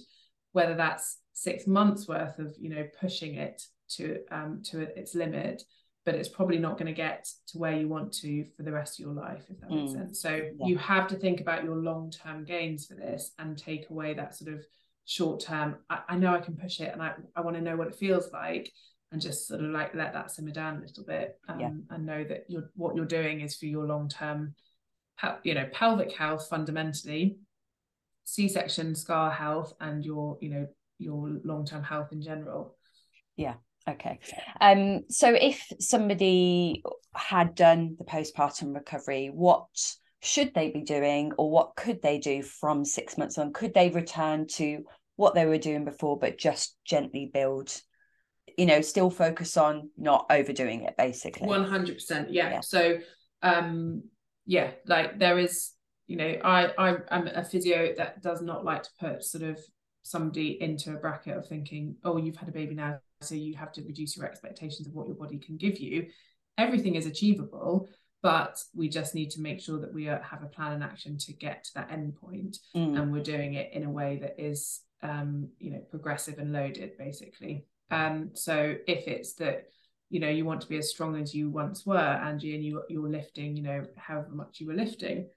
whether that's six months worth of you know pushing it to um to its limit but it's probably not going to get to where you want to for the rest of your life, if that mm. makes sense. So yeah. you have to think about your long term gains for this and take away that sort of short term. I, I, know I can push it and I, I want to know what it feels like and just sort of like let that simmer down a little bit um, yeah. and know that you're what you're doing is for your long term, you know, pelvic health fundamentally, C section scar health, and your you know your long term health in general. Yeah, Okay. Um, so if somebody had done the postpartum recovery, what should they be doing or what could they do from six months on? Could they return to what they were doing before, but just gently build, you know, still focus on not overdoing it basically? 100%. Yeah. yeah. So, um, yeah, like there is, you know, I, I I'm a physio that does not like to put sort of somebody into a bracket of thinking, oh, you've had a baby now, so you have to reduce your expectations of what your body can give you everything is achievable but we just need to make sure that we have a plan and action to get to that end point mm. and we're doing it in a way that is um, you know progressive and loaded basically um, so if it's that you know you want to be as strong as you once were Angi and you you're lifting you know however much you were lifting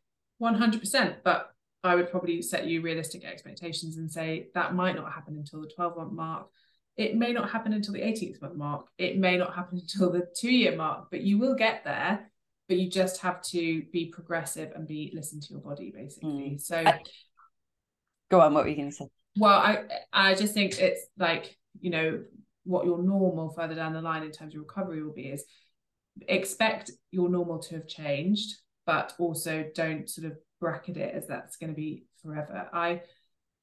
100% but i would probably set you realistic expectations and say that might not happen until the 12 month mark it may not happen until the 18th month mark. It may not happen until the two year mark, but you will get there. But you just have to be progressive and be listen to your body, basically. Mm. So, uh, go on. What were you going to say? Well, I I just think it's like you know what your normal further down the line in terms of recovery will be is expect your normal to have changed, but also don't sort of bracket it as that's going to be forever. I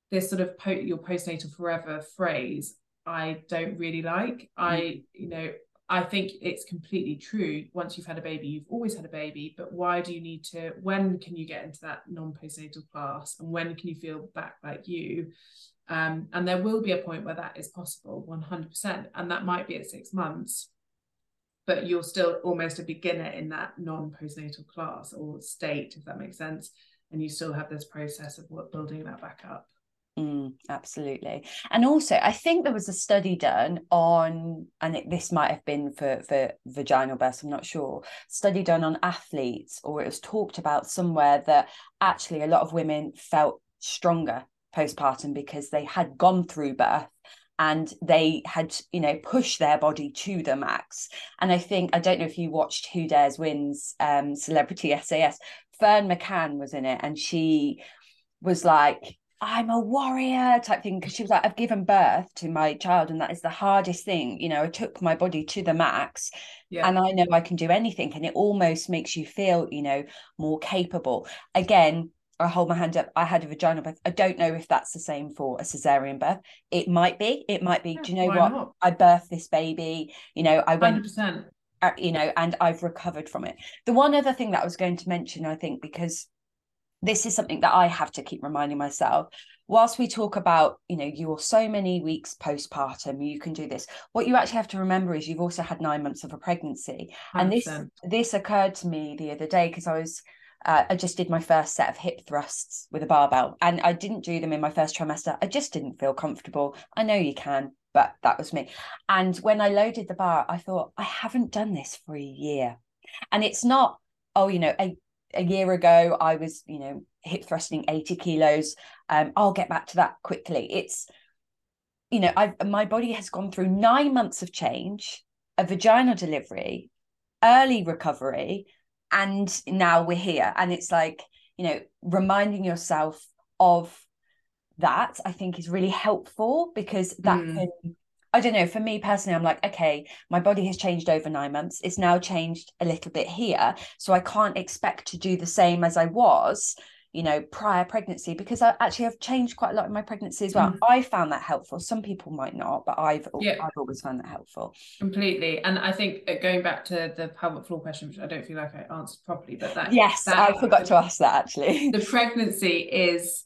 this sort of po- your postnatal forever phrase I don't really like. I, mm. you know, I think it's completely true. Once you've had a baby, you've always had a baby. But why do you need to? When can you get into that non-postnatal class, and when can you feel back like you? Um, and there will be a point where that is possible, 100%, and that might be at six months. But you're still almost a beginner in that non-postnatal class or state, if that makes sense. And you still have this process of what building that back up. Mm, absolutely. And also, I think there was a study done on, and it, this might have been for, for vaginal births, I'm not sure, study done on athletes, or it was talked about somewhere that actually a lot of women felt stronger postpartum because they had gone through birth and they had you know pushed their body to the max and i think i don't know if you watched who dares wins um celebrity sas Ferne McCann was in it and she was like I'm a warrior type thing because she was like, I've given birth to my child, and that is the hardest thing. You know, I took my body to the max, yeah. and I know I can do anything, and it almost makes you feel, you know, more capable. Again, I hold my hand up. I had a vaginal birth. I don't know if that's the same for a cesarean birth. It might be. It might be. Yeah, do you know what? Not? I birthed this baby. You know, I went. 100%. uh, you know, and I've recovered from it. The one other thing that I was going to mention, I think, because this is something that I have to keep reminding myself. Whilst we talk about, you know, you're so many weeks postpartum, you can do this. What you actually have to remember is you've also had nine months of a pregnancy, 100%. and this this occurred to me the other day because I was uh, I just did my first set of hip thrusts with a barbell, and I didn't do them in my first trimester. I just didn't feel comfortable. I know you can, but that was me. And when I loaded the bar, I thought I haven't done this for a year, and it's not. Oh, you know, a a year ago I was, you know, hip thrusting 80 kilos. Um, I'll get back to that quickly. It's, you know, I've my body has gone through nine months of change, a vaginal delivery, early recovery, and now we're here. And it's like, you know, reminding yourself of that, I think is really helpful because that mm. can I don't know. For me personally, I'm like, okay, my body has changed over nine months. It's now changed a little bit here. So I can't expect to do the same as I was, you know, prior pregnancy because I actually have changed quite a lot in my pregnancy as well. Mm. I found that helpful. Some people might not, but I've yeah. I've always found that helpful. Completely. And I think uh, going back to the pelvic floor question, which I don't feel like I answered properly, but that yes, that, I forgot to ask that actually. The pregnancy is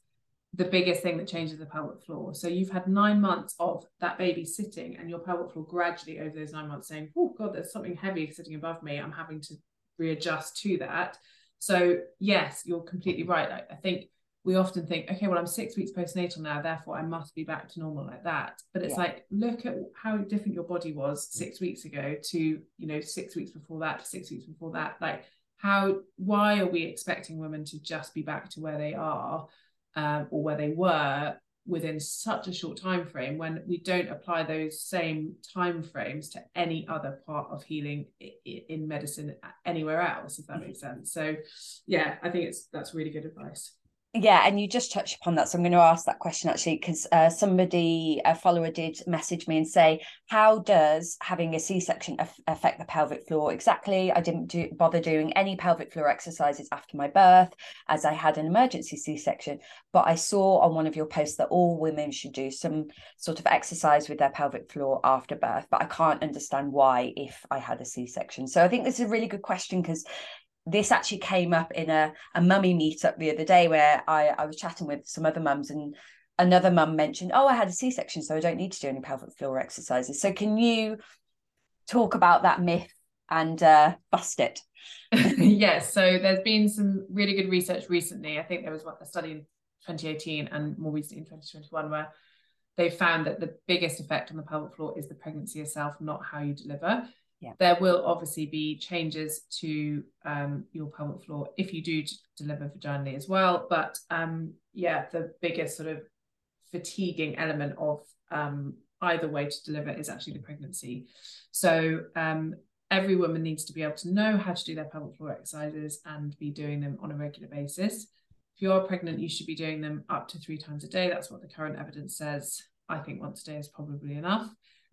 the biggest thing that changes the pelvic floor. So you've had nine months of that baby sitting and your pelvic floor gradually over those nine months saying, oh God, there's something heavy sitting above me. I'm having to readjust to that. So yes, you're completely right. I, I think we often think, okay, well, I'm six weeks postnatal now, therefore I must be back to normal like that. But it's yeah. like, look at how different your body was six weeks ago to, you know, six weeks before that, to six weeks before that. Like, how, why are we expecting women to just be back to where they are? um, or where they were within such a short time frame when we don't apply those same time frames to any other part of healing in medicine anywhere else if that mm-hmm. makes sense. So yeah i think it's that's really good advice yeah, and you just touched upon that. So I'm going to ask that question actually, because uh, somebody, a follower, did message me and say, "How does having a C-section af- affect the pelvic floor?" Exactly. I didn't do, bother doing any pelvic floor exercises after my birth, as I had an emergency C-section. But I saw on one of your posts that all women should do some sort of exercise with their pelvic floor after birth. But I can't understand why if I had a C-section. So I think this is a really good question because this actually came up in a, a mummy meetup the other day where I, I was chatting with some other mums and another mum mentioned, oh, I had a C-section, so I don't need to do any pelvic floor exercises. So can you talk about that myth and uh, bust it? yes. So there's been some really good research recently. I think there was a study in 2018 and more recently in 2021 where they found that the biggest effect on the pelvic floor is the pregnancy itself, not how you deliver. Yeah. There will obviously be changes to um, your pelvic floor if you do deliver vaginally as well. But um, yeah, the biggest sort of fatiguing element of um, either way to deliver is actually the pregnancy. So um, every woman needs to be able to know how to do their pelvic floor exercises and be doing them on a regular basis. If you are pregnant, you should be doing them up to three times a day. That's what the current evidence says. I think once a day is probably enough.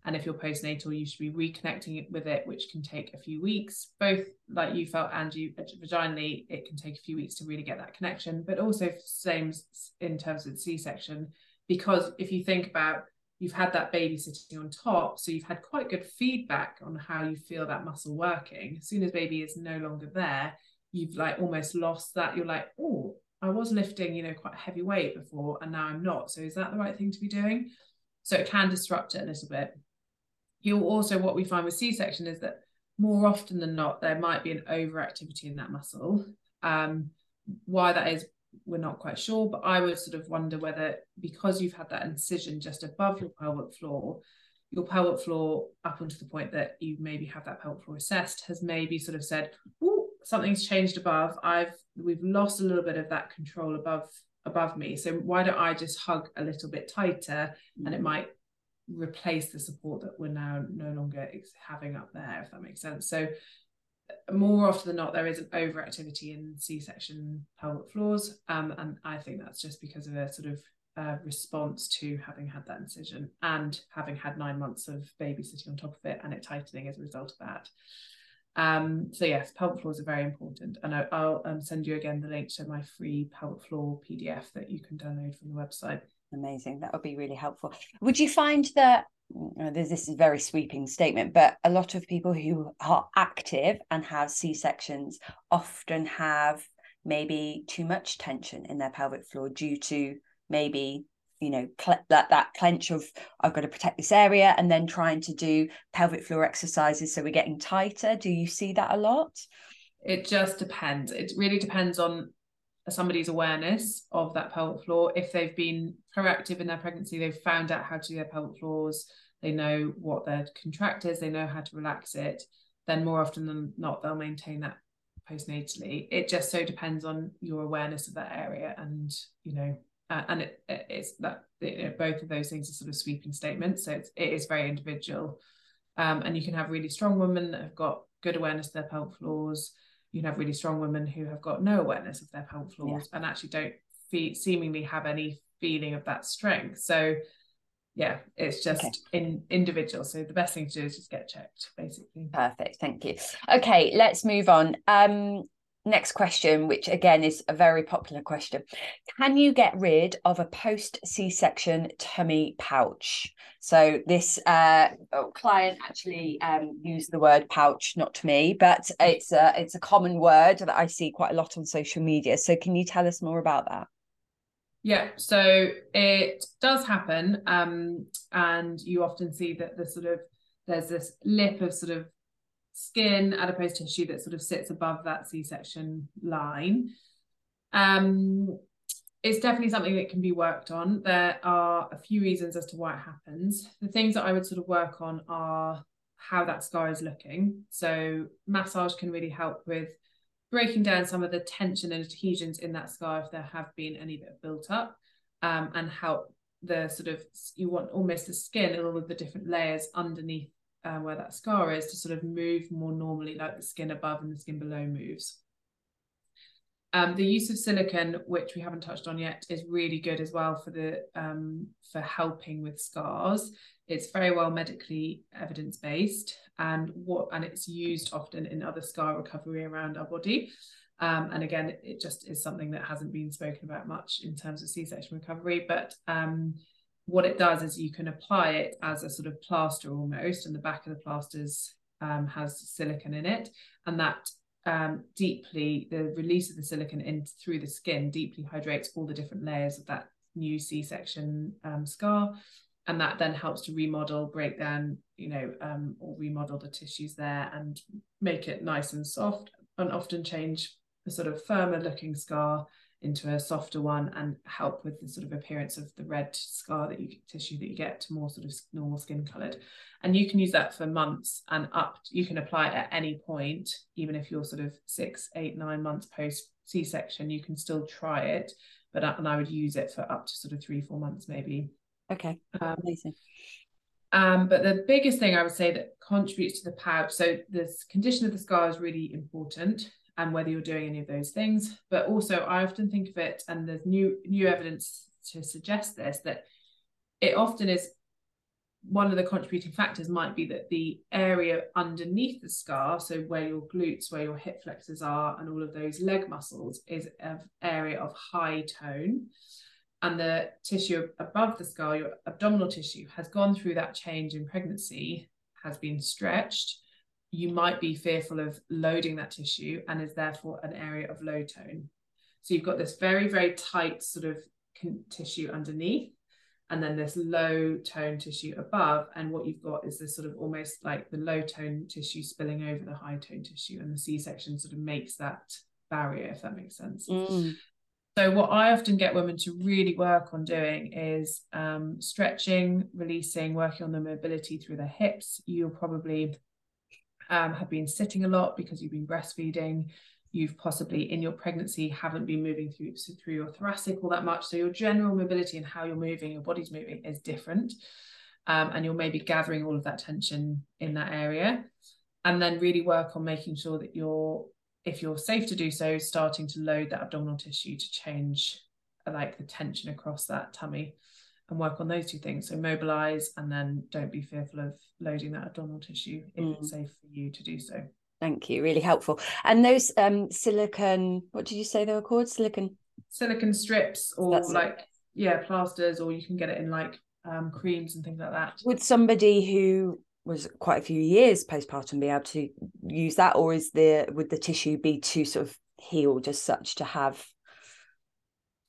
And if you're postnatal, you should be reconnecting with it, which can take a few weeks. Both like you felt and you uh, vaginally, it can take a few weeks to really get that connection, but also same in terms of C-section, because if you think about you've had that baby sitting on top, so you've had quite good feedback on how you feel that muscle working. As soon as baby is no longer there, you've like almost lost that. You're like, oh, I was lifting, you know, quite a heavy weight before, and now I'm not. So is that the right thing to be doing? So it can disrupt it a little bit you also what we find with c-section is that more often than not there might be an overactivity in that muscle. Um, why that is we're not quite sure but i would sort of wonder whether because you've had that incision just above your pelvic floor your pelvic floor up until the point that you maybe have that pelvic floor assessed has maybe sort of said oh something's changed above. I've we've lost a little bit of that control above above me. So why don't i just hug a little bit tighter and it might replace the support that we're now no longer having up there, if that makes sense. So more often than not, there is an overactivity in C-section pelvic floors, um, and I think that's just because of a sort of uh, response to having had that incision and having had nine months of baby sitting on top of it and it tightening as a result of that. Um, so yes, pelvic floors are very important, and I, will um, send you again the link to my free pelvic floor PDF that you can download from the website. Amazing. That would be really helpful. Would you find that this is a very sweeping statement, but a lot of people who are active and have C sections often have maybe too much tension in their pelvic floor due to maybe you know cl- that that clench of I've got to protect this area, and then trying to do pelvic floor exercises so we're getting tighter. Do you see that a lot? It just depends. It really depends on somebody's awareness of that pelvic floor. If they've been proactive in their pregnancy, they've found out how to do their pelvic floors, they know what their contract is, they know how to relax it, then more often than not, they'll maintain that postnatally. It just so depends on your awareness of that area and, you know, uh, and it, it's that you know, both of those things are sort of sweeping statements. So it's, it is very individual. Um, and you can have really strong women that have got good awareness of their pelvic floors you have really strong women who have got no awareness of their pelvic floors yeah. and actually don't fe- seemingly have any feeling of that strength. So yeah, it's just okay. in individual. So the best thing to do is just get checked, basically. Perfect. Thank you. Okay, let's move on. Um, next question, which again is a very popular question. Can you get rid of a post C section tummy pouch? So, this uh, oh, client actually um, used the word pouch, not to me, but it's a, it's a common word that I see quite a lot on social media. So, can you tell us more about that? Yeah, so it does happen. Um, and you often see that the sort of there's this lip of sort of skin adipose tissue that sort of sits above that C-section line. Um, it's definitely something that can be worked on. There are a few reasons as to why it happens. The things that I would sort of work on are how that scar is looking. So massage can really help with breaking down some of the tension and adhesions in that scar if there have been any that have built up um, and help the sort of you want almost the skin and all of the different layers underneath uh, where that scar is to sort of move more normally like the skin above and the skin below moves. Um, the use of silicone, which we haven't touched on yet, is really good as well for the um, for helping with scars. It's very well medically evidence based, and what and it's used often in other scar recovery around our body. Um, and again, it just is something that hasn't been spoken about much in terms of C-section recovery, but um, what it does is you can apply it as a sort of plaster almost, and the back of the plasters um, has silicon in it, and that um, deeply the release of the silicon in through the skin deeply hydrates all the different layers of that new C-section um, scar, and that then helps to remodel, break down, you know, um, or remodel the tissues there and make it nice and soft, and often change a sort of firmer looking scar into a softer one and help with the sort of appearance of the red scar that you tissue that you get to more sort of normal skin colored. And you can use that for months and up you can apply it at any point even if you're sort of six eight nine months post c-section you can still try it but and i would use it for up to sort of three four months maybe. Okay. Um, amazing. um, but the biggest thing I would say that contributes to the pouch, so this condition of the scar is really important and whether you're doing any of those things. But also, I often think of it, and there's new new evidence to suggest this that it often is one of the contributing factors might be that the area underneath the scar, so where your glutes, where your hip flexors are, and all of those leg muscles, is an area of high tone. And the tissue above the scar, your abdominal tissue, has gone through that change in pregnancy, has been stretched, you might be fearful of loading that tissue and is therefore an area of low tone. So you've got this very, very tight sort of tissue underneath, and then this low tone tissue above. And what you've got is this sort of almost like the low tone tissue spilling over the high tone tissue, and the C section sort of makes that barrier, if that makes sense. Mm. So, what I often get women to really work on doing is um, stretching, releasing, working on the mobility through their hips. You'll probably um, have been sitting a lot because you've been breastfeeding, you've possibly in your pregnancy haven't been moving through through your thoracic all that much. So your general mobility and how you're moving, your body's moving is different. Um, and you're maybe gathering all of that tension in that area. And then really work on making sure that you're, if you're safe to do so, starting to load that abdominal tissue to change like the tension across that tummy and work on those two things. So mobilize and then don't be fearful of loading that abdominal tissue if mm. it's safe for you to do so. Thank you. Really helpful. And those um silicone, what did you say they were called? Silicone silicone strips or That's like it. yeah, plasters, or you can get it in like um, creams and things like that. Would somebody who was quite a few years postpartum be able to use that, or is the would the tissue be too sort of healed as such to have?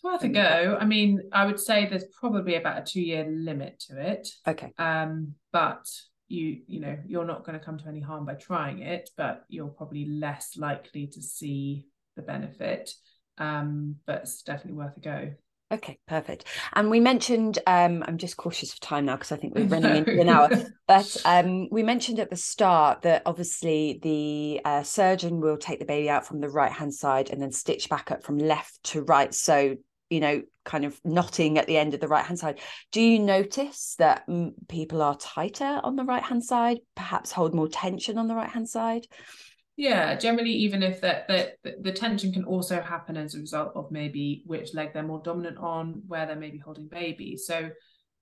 Worth a go. I mean, I would say there's probably about a two year limit to it. Okay. Um, but you you know you're not going to come to any harm by trying it, but you're probably less likely to see the benefit. Um, but it's definitely worth a go. Okay, perfect. And we mentioned, um, I'm just cautious of time now because I think we're running into an hour. But um, we mentioned at the start that obviously the uh, surgeon will take the baby out from the right hand side and then stitch back up from left to right. So, you know, kind of knotting at the end of the right hand side. Do you notice that mm, people are tighter on the right hand side, perhaps hold more tension on the right hand side? Yeah, generally, even if that the, the tension can also happen as a result of maybe which leg they're more dominant on, where they're maybe holding baby. So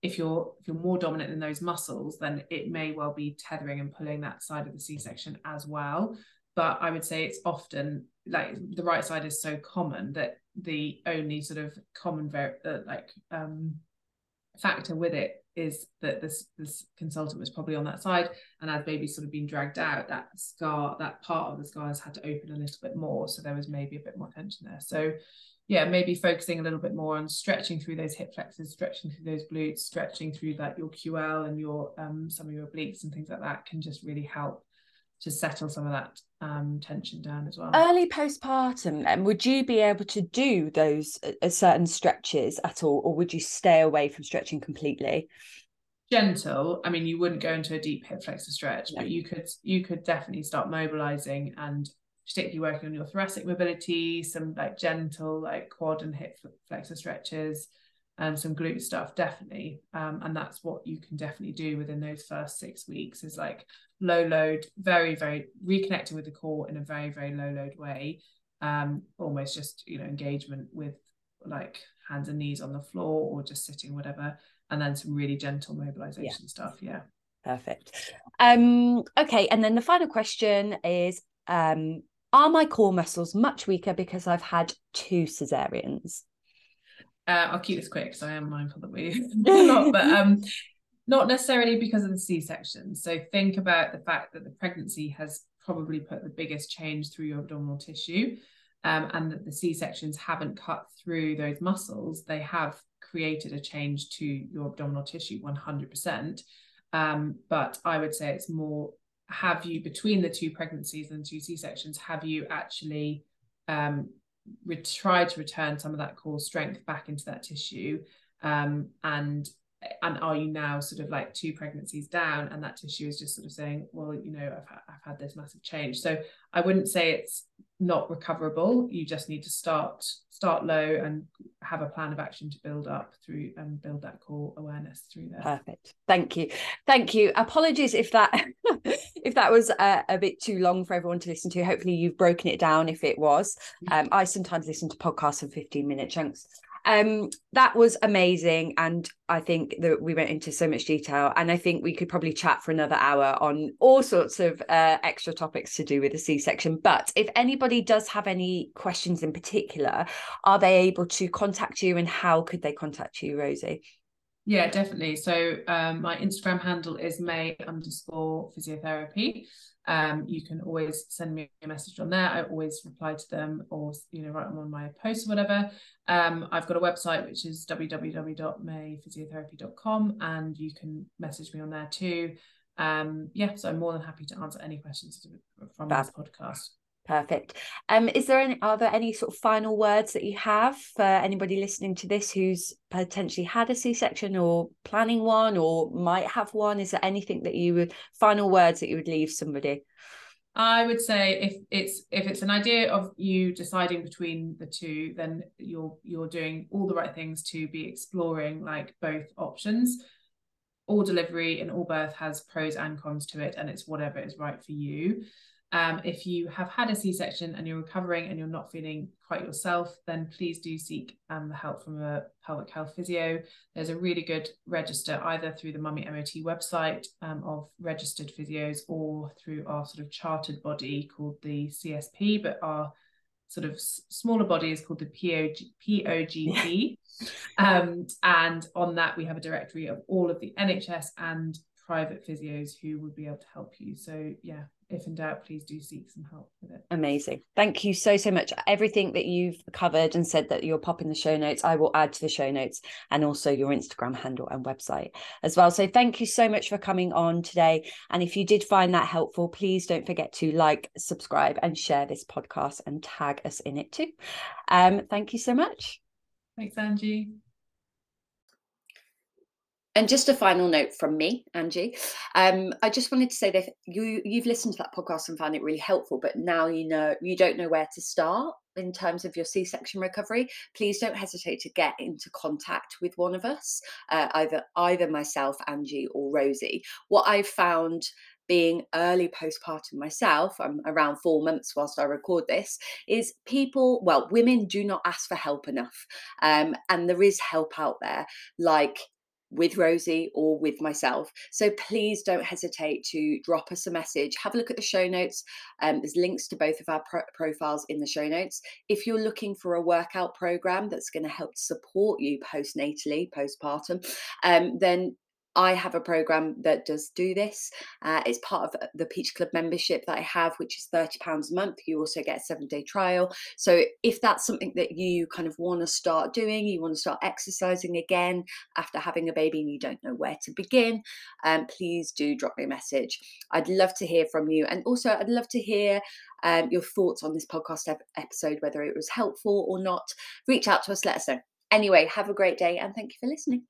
if you're if you're more dominant in those muscles, then it may well be tethering and pulling that side of the C-section as well. But I would say it's often like the right side is so common that the only sort of common ver- uh, like um, factor with it is that this this consultant was probably on that side and as baby's sort of been dragged out that scar that part of the scar has had to open a little bit more so there was maybe a bit more tension there. So yeah maybe focusing a little bit more on stretching through those hip flexors stretching through those glutes stretching through like your ql and your um some of your obliques and things like that can just really help to settle some of that um, tension down as well. Early postpartum, and would you be able to do those uh, uh, certain stretches at all, or would you stay away from stretching completely? Gentle. I mean, you wouldn't go into a deep hip flexor stretch, no. but you could you could definitely start mobilizing and particularly working on your thoracic mobility, some like gentle like quad and hip flexor stretches and some glute stuff definitely. Um, and that's what you can definitely do within those first six weeks is like low load very very reconnecting with the core in a very very low load way. Um, almost just you know engagement with like hands and knees on the floor or just sitting whatever. And then some really gentle mobilization yeah. stuff yeah. Perfect. Um okay and then the final question is um are my core muscles much weaker because i've had two cesareans uh, I'll keep this quick because I am mindful that we a lot, but um, not necessarily because of the C-section. So think about the fact that the pregnancy has probably put the biggest change through your abdominal tissue, um, and that the C-sections haven't cut through those muscles. They have created a change to your abdominal tissue, one hundred percent. Um, but I would say it's more have you between the two pregnancies and two C-sections, have you actually um, re- try to return some of that core strength back into that tissue um, and and are you now sort of like two pregnancies down and that tissue is just sort of saying well you know I've, I've had this massive change. So i wouldn't say it's not recoverable. You just need to start start low and have a plan of action to build up through and build that core awareness through there. Perfect. Thank you. Thank you. Apologies if that if that was a, a, bit too long for everyone to listen to hopefully you've broken it down if it was. Um, i sometimes listen to podcasts in 15 minute chunks. Um that was amazing and i think that we went into so much detail and i think we could probably chat for another hour on all sorts of uh, extra topics to do with the c-section. But if anybody does have any questions in particular are they able to contact you and how could they contact you rosie yeah, definitely. So um, my Instagram handle is Mae underscore physiotherapy. Um, you can always send me a message on there. I always reply to them or you know write them on my posts or whatever. Um, I've got a website which is www.maephysiotherapy.com and you can message me on there too. Um, yeah, so I'm more than happy to answer any questions from this podcast. Perfect. Um, is there any are there any sort of final words that you have for anybody listening to this who's potentially had a C-section or planning one or might have one? Is there anything that you would final words that you would leave somebody? I would say if it's if it's an idea of you deciding between the two, then you're you're doing all the right things to be exploring like both options. All delivery and all birth has pros and cons to it, and it's whatever is right for you. Um, if you have had a C section and you're recovering and you're not feeling quite yourself, then please do seek um, the help from a pelvic health physio. There's a really good register either through the Mummy MOT website um, of registered physios or through our sort of chartered body called the CSP, but our sort of smaller body is called the POG, POGP. um, and on that, we have a directory of all of the NHS and private physios who would be able to help you. So, yeah, if in doubt, please do seek some help with it. Amazing. Thank you so, so much. Everything that you've covered and said that you'll pop in the show notes, I will add to the show notes and also your Instagram handle and website as well. So thank you so much for coming on today. And if you did find that helpful, please don't forget to like, subscribe, and share this podcast and tag us in it too. Um, thank you so much. Thanks, Angi. And just a final note from me, Angi. Um, I just wanted to say that you you've listened to that podcast and found it really helpful, but now you know you don't know where to start in terms of your C-section recovery. Please don't hesitate to get into contact with one of us, uh, either either myself, Angi, or Rosie. What I've found being early postpartum myself, I'm around four months whilst I record this, is people, well, women do not ask for help enough. Um, and there is help out there, like with Rosie or with myself. So please don't hesitate to drop us a message. Have a look at the show notes. Um, there's links to both of our pro- profiles in the show notes. If you're looking for a workout program that's going to help support you postnatally, postpartum, um, then I have a program that does do this. Uh, it's part of the Peach Club membership that I have, which is £30 a month. You also get a seven day trial. So, if that's something that you kind of want to start doing, you want to start exercising again after having a baby and you don't know where to begin, um, please do drop me a message. I'd love to hear from you. And also, I'd love to hear um, your thoughts on this podcast episode, whether it was helpful or not. Reach out to us, let us know. Anyway, have a great day and thank you for listening.